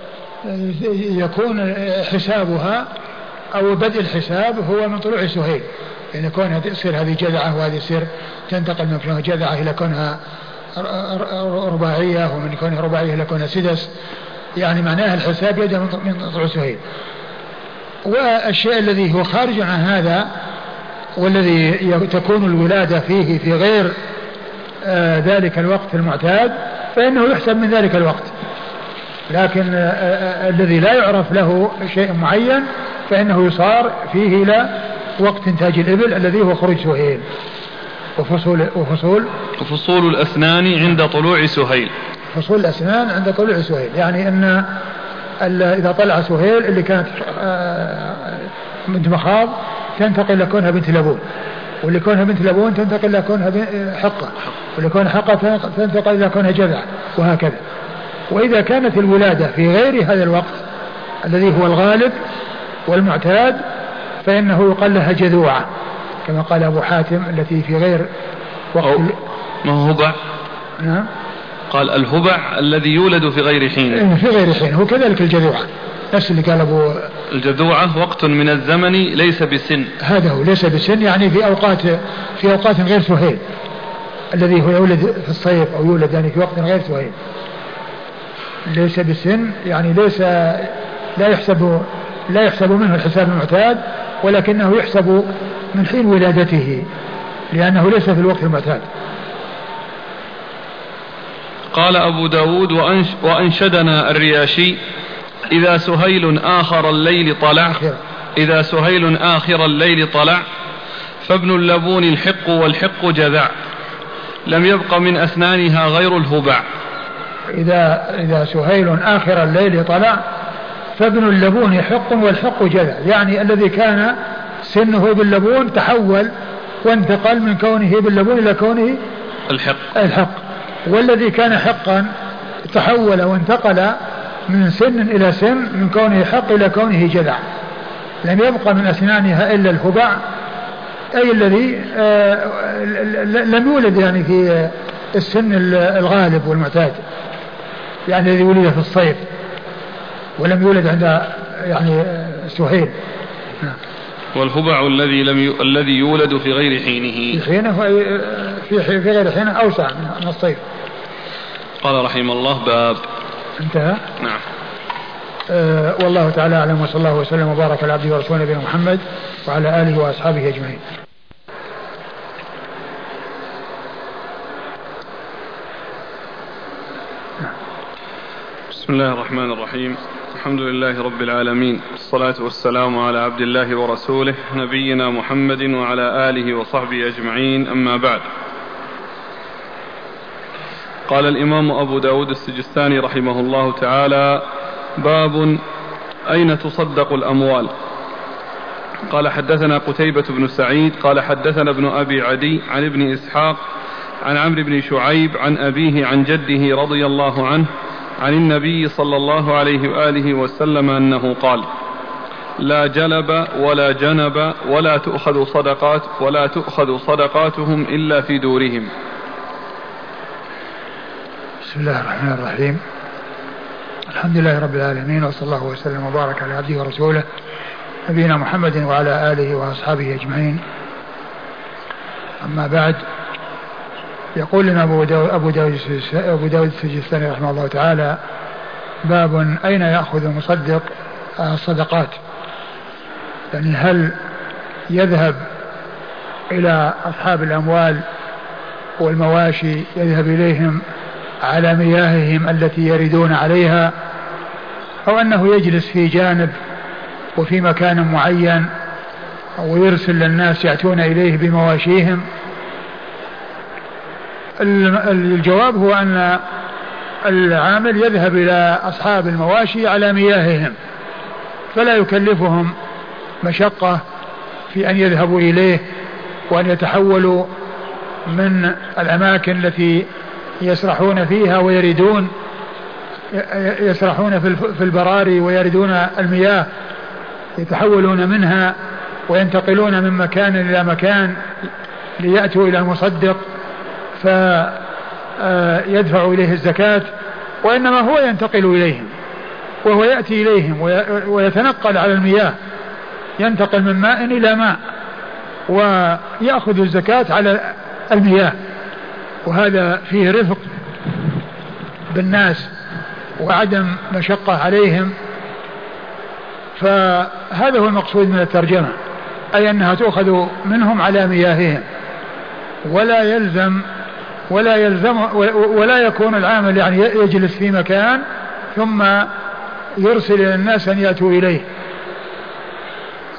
S2: يكون حسابها أو بدء الحساب هو من طلوع سهيل. يعني كونها تصير هذه جذعة وهذه تصير تنتقل من كونها جذعة إلى كونها رباعية ومن كونها رباعية إلى كونها سدس. يعني معناها الحساب يبدأ من طلوع سهيل. والشيء الذي هو خارج عن هذا والذي تكون الولادة فيه في غير آه ذلك الوقت المعتاد فإنه يحسب من ذلك الوقت. لكن الذي لا يعرف له شيء معين فإنه يصار فيه إلى وقت إنتاج الإبل الذي هو خروج سهيل. وفصول وفصول
S1: وفصول الأسنان عند طلوع سهيل.
S2: فصول الأسنان عند طلوع سهيل. يعني أن إذا طلع سهيل اللي كانت بنت مخاض تنتقل إلى كونها بنت لبون. واللي كونها بنت لبون تنتقل إلى كونها حقة. واللي كونها حقة تنتقل إلى كونها جذع. وهكذا. وإذا كانت الولادة في غير هذا الوقت الذي هو الغالب والمعتاد فإنه يقال لها جذوعة كما قال أبو حاتم التي في غير وقت
S1: ما هو هبع
S2: نعم
S1: قال الهبع الذي يولد في غير حين.
S2: إيه، في غير حين هو كذلك الجذوعة نفس اللي قال أبو
S1: الجذوعة وقت من الزمن ليس بسن.
S2: هذا هو ليس بسن يعني في أوقات في أوقات غير سهيل الذي هو يولد في الصيف أو يولد يعني في وقت غير سهيل. ليس بسن يعني ليس لا يحسب لا يحسب منه الحساب المعتاد ولكنه يحسب من حين ولادته لأنه ليس في الوقت المعتاد.
S1: قال أبو داود وأنش وأنشدنا الرياشي إذا سهيل آخر الليل طلع إذا سهيل آخر الليل طلع فابن اللبون الحق والحق جذع لم يبق من أسنانها غير الهبع.
S2: إذا إذا سهيل آخر الليل طلع فابن اللبون حق والحق جذع يعني الذي كان سنه باللبون تحول وانتقل من كونه باللبون إلى كونه
S1: الحق.
S2: الحق. والذي كان حقا تحول وانتقل من سن إلى سن من كونه حق إلى كونه جذع لم يبقى من أسنانها إلا الهبع أي الذي آه، لم يولد يعني في السن الغالب والمعتاد. يعني الذي ولد في الصيف ولم يولد عند يعني سهيل.
S1: والهبع الذي لم ي... الذي يولد في غير حينه.
S2: في حينه في في غير حينه أوسع من الصيف.
S1: قال رحمه الله باب.
S2: انتهى؟
S1: نعم.
S2: آه والله تعالى أعلم وصلى الله وسلم وبارك على عبده ورسوله نبينا محمد وعلى آله وأصحابه أجمعين.
S1: بسم الله الرحمن الرحيم. الحمد لله رب العالمين. الصلاة والسلام على عبد الله ورسوله نبينا محمد وعلى آله وصحبه أجمعين. أما بعد. قال الإمام أبو داود السجستاني رحمه الله تعالى باب أين تصدق الأموال؟ قال حدثنا قتيبة بن سعيد قال حدثنا ابن أبي عدي عن ابن إسحاق عن عمرو بن شعيب عن أبيه عن جده رضي الله عنه عن النبي صلى الله عليه وآله وسلم أنه قال لا جلب ولا جنب ولا تؤخذ صدقات ولا تؤخذ صدقاتهم إلا في دورهم.
S2: بسم الله الرحمن الرحيم. الحمد لله رب العالمين وصلى الله وسلم وبارك على عبده ورسوله نبينا محمد وعلى آله وأصحابه أجمعين. أما بعد يقول لنا أبو داود أبو داود أبو داود السجستاني رحمه الله تعالى باب أين يأخذ المصدق الصدقات؟ يعني هل يذهب إلى أصحاب الأموال والمواشي يذهب إليهم على مياههم التي يردون عليها أو أنه يجلس في جانب وفي مكان معين ويرسل للناس يأتون إليه بمواشيهم؟ الجواب هو أن العامل يذهب إلى أصحاب المواشي على مياههم فلا يكلفهم مشقة في أن يذهبوا إليه وأن يتحولوا من الأماكن التي يسرحون فيها ويردون يسرحون في البراري ويردون المياه يتحولون منها وينتقلون من مكان إلى مكان ليأتوا إلى المصدق. فيدفع إليه الزكاة وإنما هو ينتقل إليهم وهو يأتي إليهم ويتنقل على المياه ينتقل من ماء إلى ماء ويأخذ الزكاة على المياه. وهذا فيه رفق بالناس وعدم مشقة عليهم. فهذا هو المقصود من الترجمة أي أنها تؤخذ منهم على مياههم ولا يلزم ولا يلزم ولا يكون العامل يعني يجلس في مكان ثم يرسل إلى الناس أن يأتوا إليه.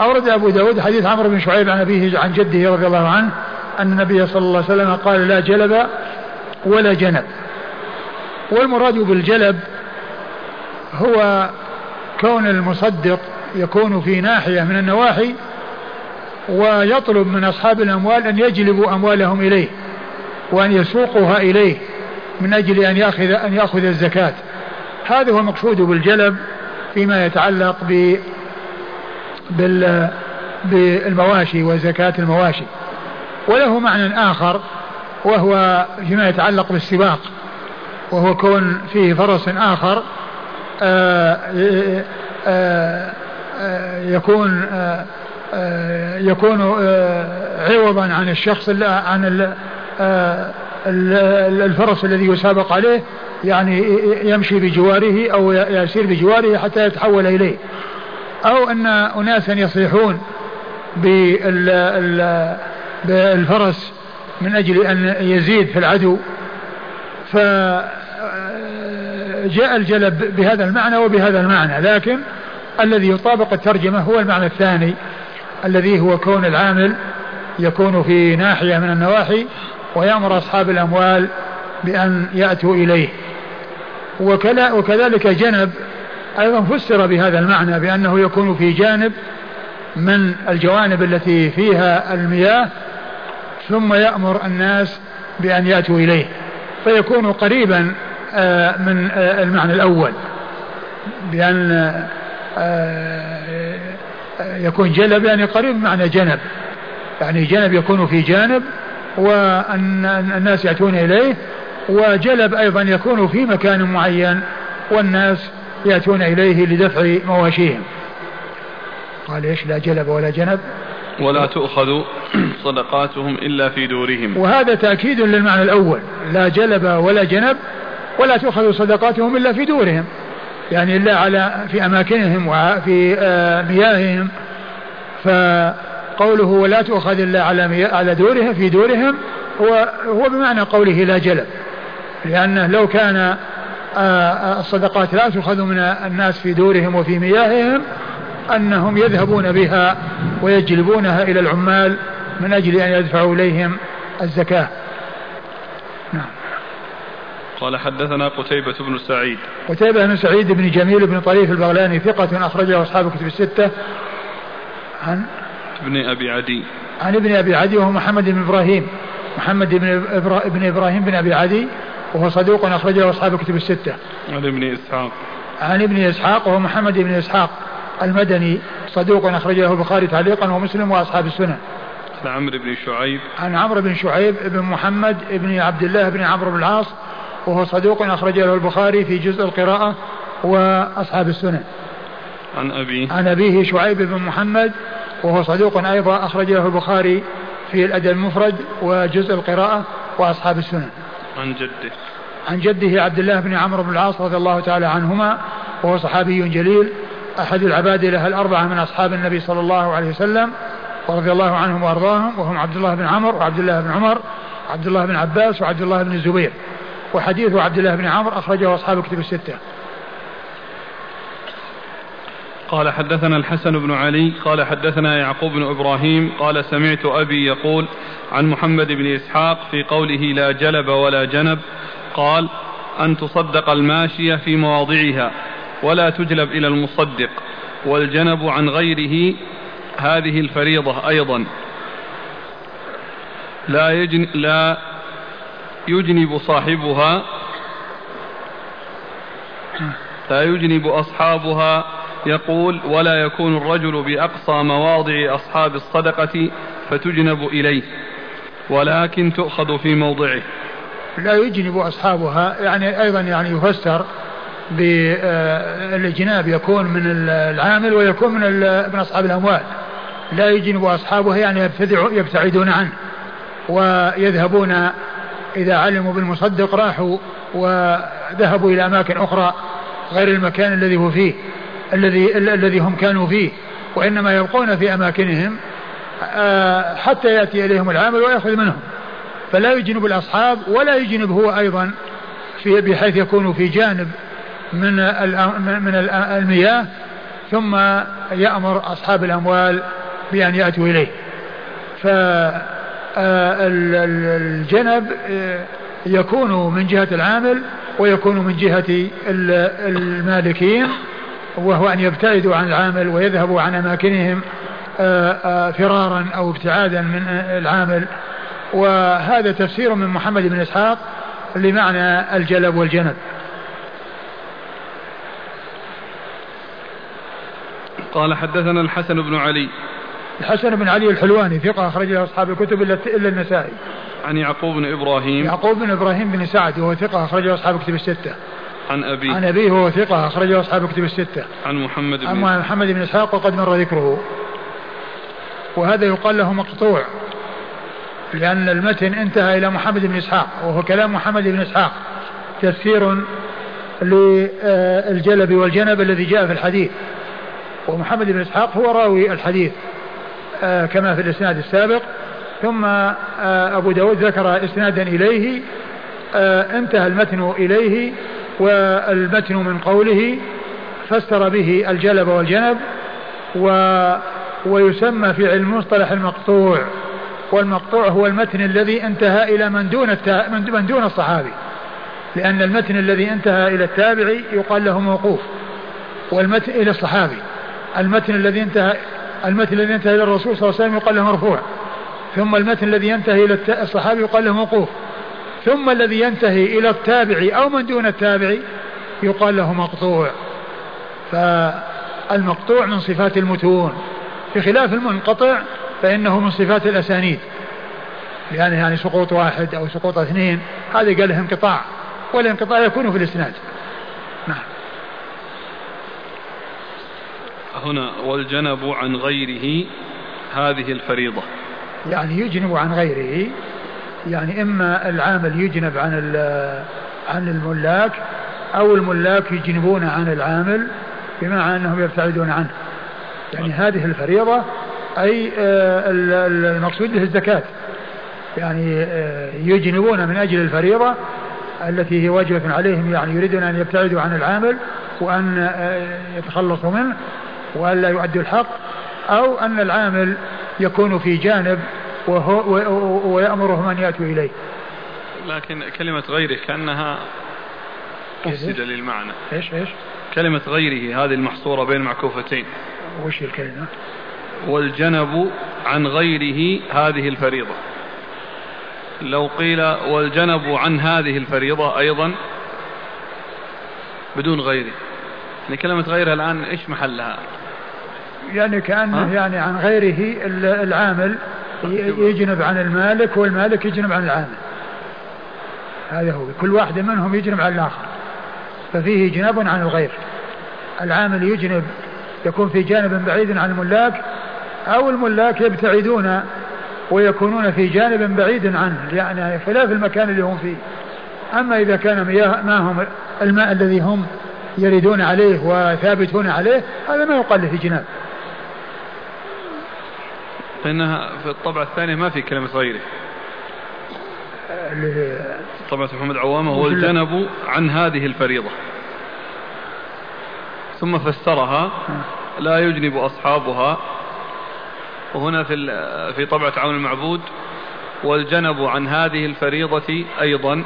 S2: أورد أبو داود حديث عمرو بن شعيب عن أبيه عن جده رضي الله عنه أن النبي صلى الله عليه وسلم قال لا جلب ولا جنب. والمراد بالجلب هو كون المصدق يكون في ناحية من النواحي ويطلب من أصحاب الأموال أن يجلبوا أموالهم إليه. وأن يسوقوها إليه من أجل أن يأخذ أن يأخذ الزكاة. هذا هو المقصود بالجلب فيما يتعلق ب بال بالمواشي وزكاة المواشي. وله معنى آخر وهو فيما يتعلق بالسباق وهو كون فيه فرس آخر آآ آه، آآ آه، آه، يكون آآ يكون عوضا عن الشخص عن الفرس الذي يسابق عليه يعني يمشي بجواره أو يسير بجواره حتى يتحول إليه. أو أن اناسا يصيحون بالفرس من أجل أن يزيد في العدو. فجاء الجلب بهذا المعنى وبهذا المعنى. لكن الذي يطابق الترجمة هو المعنى الثاني الذي هو كون العامل يكون في ناحية من النواحي ويأمر أصحاب الأموال بأن يأتوا إليه. وكذلك جنب أيضا فسر بهذا المعنى بأنه يكون في جانب من الجوانب التي فيها المياه ثم يأمر الناس بأن يأتوا إليه. فيكون قريبا آه، من آه، المعنى الأول بأن آه، يكون جلب يعني قريب معنى جنب. يعني جنب يكون في جانب وأن الناس يأتون إليه وجلب أيضا يكون في مكان معين والناس يأتون إليه لدفع مواشيهم. قال إيش؟ لا جلب ولا جنب.
S1: ولا تؤخذ صدقاتهم إلا في دورهم.
S2: وهذا تأكيد للمعنى الأول. لا جلب ولا جنب ولا تؤخذ صدقاتهم إلا في دورهم. يعني إلا على في أماكنهم وفي آه، مياههم. فقوله ولا تؤخذ إلا على على دورهم في دورهم هو هو بمعنى قوله لا جلب. لأنه لو كان آه، آه، الصدقات لا تؤخذ من الناس في دورهم وفي مياههم أنهم يذهبون بها ويجلبونها إلى العمال من أجل أن يدفعوا إليهم الزكاة.
S1: نعم. قال حدثنا قتيبة بن سعيد.
S2: قتيبة بن سعيد بن جميل بن طريف البغلاني ثقة أخرجه أصحاب الكتب الستة.
S1: عن ابن أبي عدي.
S2: عن ابن أبي عدي وهو محمد بن إبراهيم. محمد بن, ابن إبراهيم بن أبي عدي وهو صدوق أخرجه أصحاب الكتب الستة.
S1: عن ابن إسحاق.
S2: عن ابن إسحاق وهو محمد بن إسحاق المدني صدوق أخرجه البخاري تعليقا ومسلم وأصحاب السنن
S1: عن عمرو بن شعيب.
S2: عن عمرو بن شعيب بن محمد بن عبد الله بن عمرو بن العاص وهو صدوق أخرج له البخاري في جزء القراءة وأصحاب السنن
S1: عن أبيه.
S2: عن أبيه شعيب بن محمد وهو صدوق أيضا أخرج له البخاري في الأدب المفرد وجزء القراءة وأصحاب السنن.
S1: عن جده.
S2: عن جده عبد الله بن عمرو بن العاص رضي الله تعالى عنهما وهو صحابي جليل أحد العبادلة الأربعة من أصحاب النبي صلى الله عليه وسلم ورضي الله عنهم وأرضاهم وهم عبد الله بن عمرو وعبد الله بن عمر عبد الله بن عباس وعبد الله بن الزبير. وحديث عبد الله بن عمرو أخرجه أصحاب الكتب الستة.
S1: قال حدثنا الحسن بن علي قال حدثنا يعقوب بن إبراهيم قال سمعت أبي يقول عن محمد بن إسحاق في قوله لا جلب ولا جنب قال أن تصدق الماشية في مواضعها ولا تجلب إلى المصدق والجنب عن غيره هذه الفريضة أيضا. لا يجن لا يجنب صاحبها لا يجنب أصحابها يقول ولا يكون الرجل بأقصى مواضع أصحاب الصدقة فتجنب إليه ولكن تؤخذ في موضعه.
S2: لا يجنب أصحابها يعني أيضا يعني يفسر بالإجناب يكون من العامل ويكون من من أصحاب الأموال. لا يجنب أصحابها يعني يبتعدون عنه ويذهبون إذا علموا بالمصدق راحوا وذهبوا إلى أماكن أخرى غير المكان الذي هو فيه. الذي الذي هم كانوا فيه وإنما يبقون في أماكنهم آه، حتى يأتي إليهم العامل ويأخذ منهم. فلا يجنب الأصحاب ولا يجنب هو أيضا في بحيث يكون في جانب من من المياه ثم يأمر أصحاب الأموال بأن يأتوا إليه. فالجنب آه، يكون من جهة العامل ويكون من جهة المالكين وهو أن يبتعدوا عن العامل ويذهبوا عن أماكنهم آه، آه، فرارا أو ابتعادا من العامل وهذا تفسير من محمد بن إسحاق لمعنى الجلب والجنب.
S1: قال حدثنا الحسن بن علي.
S2: الحسن بن علي الحلواني ثقة أخرج له أصحاب الكتب إلا النسائي.
S1: عن يعقوب بن إبراهيم.
S2: يعقوب بن إبراهيم بن سعد وهو ثقة أخرج له أصحاب الكتب الستة.
S1: عن أبيه
S2: عن أبيه وهو ثقة أخرج له أصحاب الكتب الستة.
S1: عن محمد بن
S2: عن محمد بن إسحاق وقد مر ذكره. وهذا يقال له مقطوع لأن المتن انتهى إلى محمد بن إسحاق وهو كلام محمد بن إسحاق. تفسير للجلب والجنب الذي جاء في الحديث. ومحمد بن إسحاق هو راوي الحديث كما في الإسناد السابق. ثم أبو داود ذكر إسنادا إليه انتهى المتن إليه. والمتن من قوله فسر به الجلب والجنب و ويسمى في علم المصطلح المقطوع. والمقطوع هو المتن الذي انتهى إلى من دون التا... من دون الصحابي. لأن المتن الذي انتهى إلى التابعي يقال له موقوف. والمتن إلى الصحابي. المتن الذي انتهى المتن الذي ينتهي إلى الرسول صلى الله عليه وسلم يقال له مرفوع. ثم المتن الذي ينتهي إلى الصحابي يقال له موقوف. ثم الذي ينتهي إلى التابعي أو من دون التابعي يقال له مقطوع. فالمقطوع من صفات المتون. بخلاف المنقطع فإنه من صفات الأسانيد. يعني يعني سقوط واحد أو سقوط اثنين هذا قال له انقطاع والانقطاع يكون في الإسناد. نعم.
S1: هنا والجنب عن غيره هذه الفريضة.
S2: يعني يجنب عن غيره يعني إما العامل يجنب عن عن الملاك أو الملاك يجنبون عن العامل بمعنى أنهم يبتعدون عنه. يعني هذه الفريضة أي آه، المقصود به الزكاة. يعني آه، يجنبون من أجل الفريضة التي هي واجبة عليهم يعني يريدون أن يبتعدوا عن العامل وأن آه، يتخلصوا منه وألا يؤدوا الحق أو أن العامل يكون في جانب وهو ويأمرهم أن يأتوا إليه.
S1: لكن كلمة غيره كأنها أفسد للمعنى.
S2: إيش إيش؟
S1: كلمة غيره هذه المحصورة بين معكوفتين.
S2: وش الكلمة؟
S1: والجنب عن غيره هذه الفريضة. لو قيل والجنب عن هذه الفريضة أيضا بدون غيره. يعني كلمة غيرها الآن إيش محلها؟
S2: يعني كأنه يعني عن غيره العامل يجنب عن المالك والمالك يجنب عن العامل. هذا هو. كل واحد منهم يجنب عن الآخر. ففيه جنب عن الغير. العامل يجنب يكون في جانب بعيد عن الملاك أو الملاك يبتعدون ويكونون في جانب بعيد عنه يعني خلاف المكان اللي هم فيه. أما إذا كان مياه ماهم الماء الذي هم يريدون عليه وثابتون عليه هذا ما يقال له جناب.
S1: فإنها في الطبعة الثانية ما في كلمة غيره. طبعة محمد عوامة هو الجنب عن هذه الفريضة. ثم فسرها لا يجنب أصحابها. وهنا في في طبعة عون المعبود والجنب عن هذه الفريضة أيضا.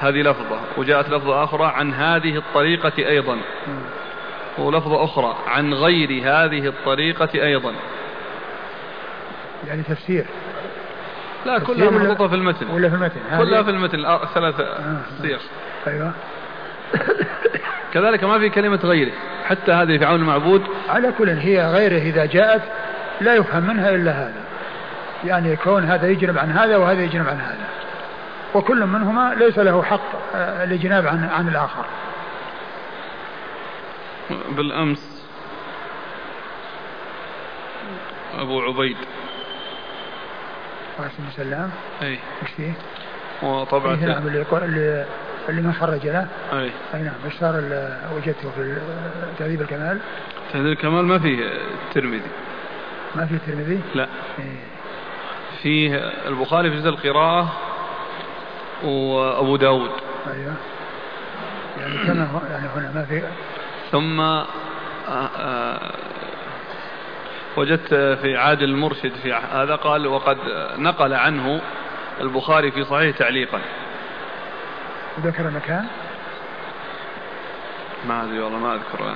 S1: هذه لفظة وجاءت لفظة أخرى عن هذه الطريقة أيضا. ولفظة أخرى عن غير هذه الطريقة أيضا.
S2: يعني تفسير.
S1: لا كلها محطوطة في المتن.
S2: ولا في المتن؟
S1: كلها في المتن الثلاث آه. صيغ
S2: أيوة.
S1: كذلك ما في كلمة غيره حتى هذه في عون المعبود
S2: على كل هي غيره إذا جاءت لا يفهم منها إلا هذا. يعني كون هذا يجنب عن هذا وهذا يجنب عن هذا. وكل منهما ليس له حق آه، الإجناب عن عن الآخر.
S1: بالأمس أبو عبيد.
S2: قاسم سلام أي؟
S1: وطبعا
S2: إيه نعم اللي اللي من خرج له.
S1: أي.
S2: أي نعم. إيش صار وجدته في تهذيب الكمال؟
S1: تهذيب الكمال ما فيه الترمذي.
S2: ما فيه الترمذي؟
S1: لا. إيه. فيه البخاري في جزء القراءة وأبو داود.
S2: أيوه. يعني كما يعني هنا ما في
S1: ثم آه، آه، وجدت في عادل المرشد في هذا قال وقد نقل عنه البخاري في صحيح تعليقا.
S2: ذكر المكان
S1: ما أدري والله ما اذكر.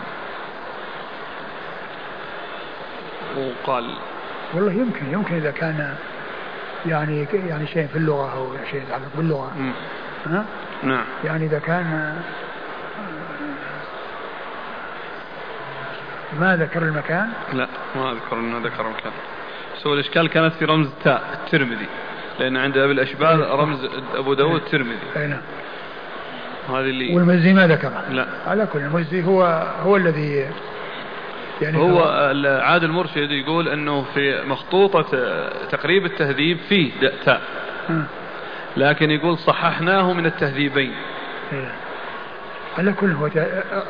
S1: وقال
S2: والله يمكن يمكن إذا كان يعني يعني شيء في اللغة أو شيء يتعلق باللغة.
S1: ها؟ نعم.
S2: يعني إذا كان ما ذكر المكان؟
S1: لا ما اذكر انه ذكر المكان. بس هو الإشكال كانت في رمز تاء الترمذي. لأن عند أبي الأشبال إيه. رمز أبو داود الترمذي.
S2: اي نعم.
S1: هذه اللي
S2: والمزي ما ذكره
S1: لا.
S2: على كل المزي هو هو الذي
S1: يعني هو عادل المرشد يقول إنه في مخطوطة تقريب التهذيب فيه تاء. لكن يقول صححناه من التهذيبين.
S2: إيه. على كل هو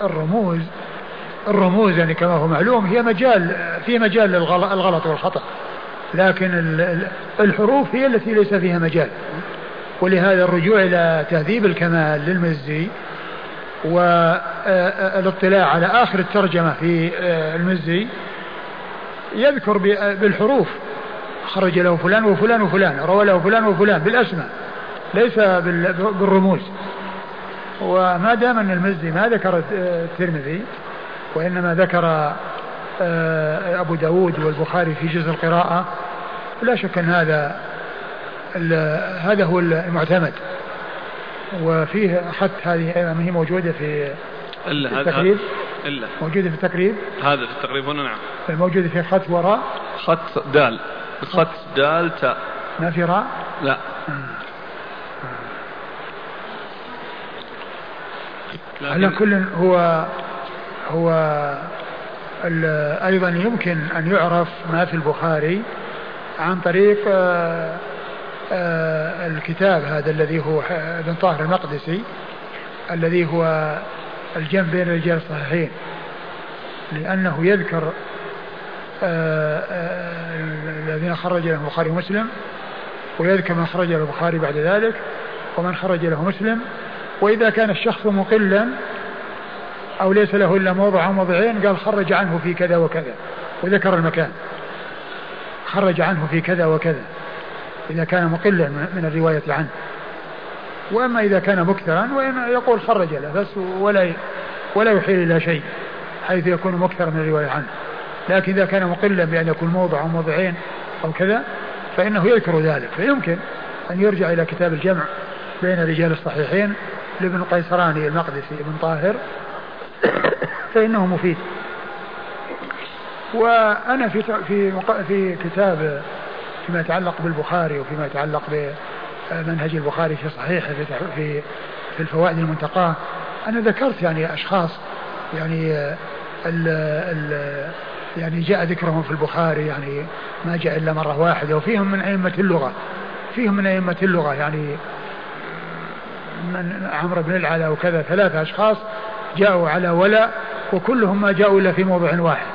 S2: الرموز الرموز يعني كما هو معلوم هي مجال في مجال للغلط والخطأ. لكن الحروف هي التي ليس فيها مجال. ولهذا الرجوع إلى تهذيب الكمال للمزي والاطلاع على آخر الترجمة في آه، المزي يذكر بالحروف. خرج له فلان وفلان وفلان روى له فلان وفلان بالأسماء ليس بالرموز. وما دام أن المزي ما ذكر الترمذي وإنما ذكر آه، أبو داود والبخاري في جزء القراءة. لا شك أن هذا هذا هو المعتمد. وفيه حتى هذه أيضا هي موجودة في
S1: إلا
S2: التقريب.
S1: إلا.
S2: موجودة في التقريب.
S1: هذا في التقريب هنا نعم.
S2: موجودة في خط وراء.
S1: خط دال. خط دال تاء
S2: ما في راء؟
S1: لا.
S2: على كل هو هو أيضا يمكن أن يعرف ما في البخاري عن طريق آه، آه، الكتاب هذا الذي هو ابن طاهر المقدسي الذي هو الجمع بين الرجال الصحيحين لأنه يذكر آه، الذين خرج له البخاري ومسلم ويذكر من خرج له البخاري بعد ذلك ومن خرج له مسلم وإذا كان الشخص مقلا أو ليس له إلا موضع أو موضعين قال خرج عنه في كذا وكذا وذكر المكان. خرج عنه في كذا وكذا إذا كان مقلا من الرواية عنه. وأما إذا كان مكثرا وإن يقول خرج له بس ولا ولا يحيل إلى شيء حيث يكون مكثر من الرواية عنه. لكن إذا كان مقلا بأن يكون موضع أو موضعين أو كذا فإنه يذكر ذلك. فيمكن أن يرجع إلى كتاب الجمع بين رجال الصحيحين لابن القيسراني المقدسي ابن طاهر فإنه مفيد. وأنا في في في كتاب فيما يتعلق بالبخاري وفيما يتعلق بمنهج البخاري في صحيحه في في في الفوائد المنتقاة أنا ذكرت يعني أشخاص يعني ال ال يعني جاء ذكرهم في البخاري يعني ما جاء إلا مرة واحدة وفيهم من أئمة اللغة فيهم من أئمة اللغة يعني من عمرو بن العلا وكذا ثلاثة أشخاص جاءوا على ولا وكلهم ما جاءوا إلا في موضع واحد.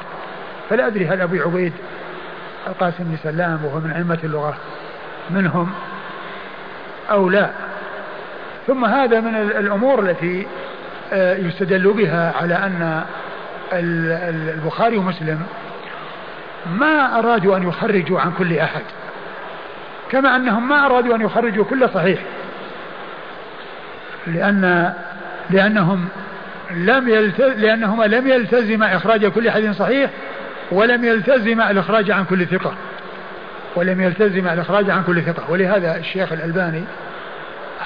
S2: فلا أدري هل أبي عبيد القاسم بن سلام وهو من أئمة اللغة منهم أو لا. ثم هذا من الأمور التي آه، يستدل بها على أن البخاري ومسلم ما أرادوا أن يخرجوا عن كل أحد كما أنهم ما أرادوا أن يخرجوا كل صحيح لأن لأنهم لم يلتز لأنهما لم يلتزما إخراج كل حديث صحيح ولم يلتزما الإخراج عن كل ثقة. ولم يلتزم الإخراج عن كل ثقة. ولهذا الشيخ الألباني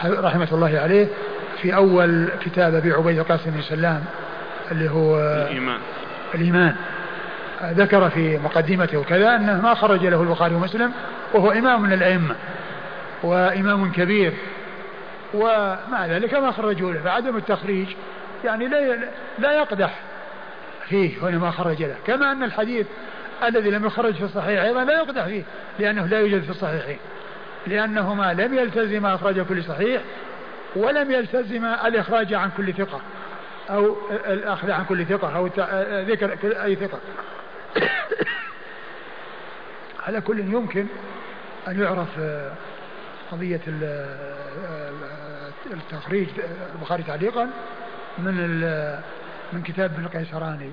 S2: رحمة الله عليه في أول كتاب أبي عبيد القاسم بن سلام اللي هو
S1: الإيمان.
S2: الإيمان ذكر في مقدمته وكذا أنه ما خرج له البخاري ومسلم وهو إمام من الأئمة وإمام كبير ومع ذلك ما خرجوا له. فعدم التخريج يعني لا لا يقدح فيه هنا ما خرج له. كما أن الحديث الذي لم يخرج في الصحيح أيضا لا يقدح فيه لأنه لا يوجد في الصحيحين. لأنهما لم يلتزما إخراج كل صحيح ولم يلتزما الإخراج عن كل ثقة أو الأخذ عن كل ثقة أو ذكر أي ثقة. على كل يمكن أن يعرف قضية التخريج البخاري تعليقا. من من كتاب ابن القيسراني.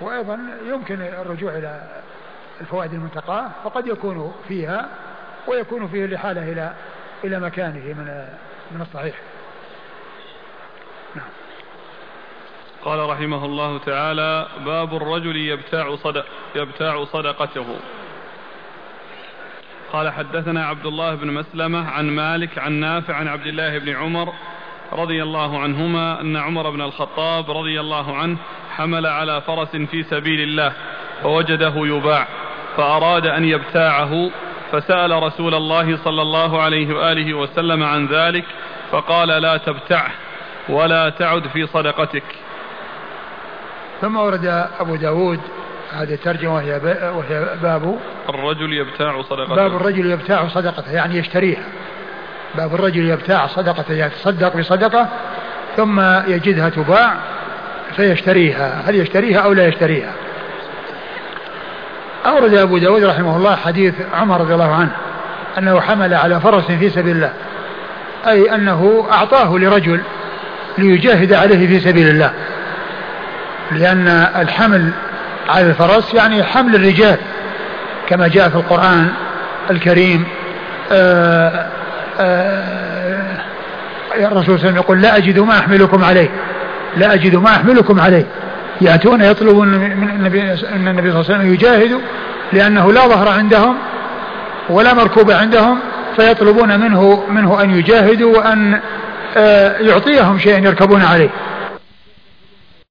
S2: وأيضا يمكن الرجوع إلى الفوائد المنتقاة فقد يكون فيها ويكون فيه الإحالة إلى إلى مكانه من من الصحيح.
S1: نعم. قال رحمه الله تعالى باب الرجل يبتاع صدق يبتاع صدقته. قال حدثنا عبد الله بن مسلمة عن مالك عن نافع عن عبد الله بن عمر رضي الله عنهما أن عمر بن الخطاب رضي الله عنه حمل على فرس في سبيل الله فوجده يباع فأراد أن يبتاعه فسأل رسول الله صلى الله عليه وآله وسلم عن ذلك فقال لا تبتعه ولا تعد في صدقتك.
S2: ثم ورد أبو داود هذه الترجمة وهي, وهي باب
S1: الرجل يبتاع صدقته.
S2: باب الرجل يبتاع صدقته يعني يشتريها. باب الرجل يبتاع صدقته يتصدق بصدقة ثم يجدها تباع فيشتريها. هل يشتريها أو لا يشتريها؟ أورد أبو داود رحمه الله حديث عمر رضي الله عنه أنه حمل على فرس في سبيل الله أي أنه أعطاه لرجل ليجاهد عليه في سبيل الله. لأن الحمل على الفرس يعني حمل الرجال كما جاء في القرآن الكريم آآ الرسول صلى الله عليه وسلم يقول لا أجد ما أحملكم عليه. لا أجد ما أحملكم عليه. يأتون يطلبون من النبي, أن النبي صلى الله عليه وسلم يجاهدوا لأنه لا ظهر عندهم ولا مركوب عندهم فيطلبون منه منه أن يجاهدوا وأن يعطيهم شيئا يركبون عليه.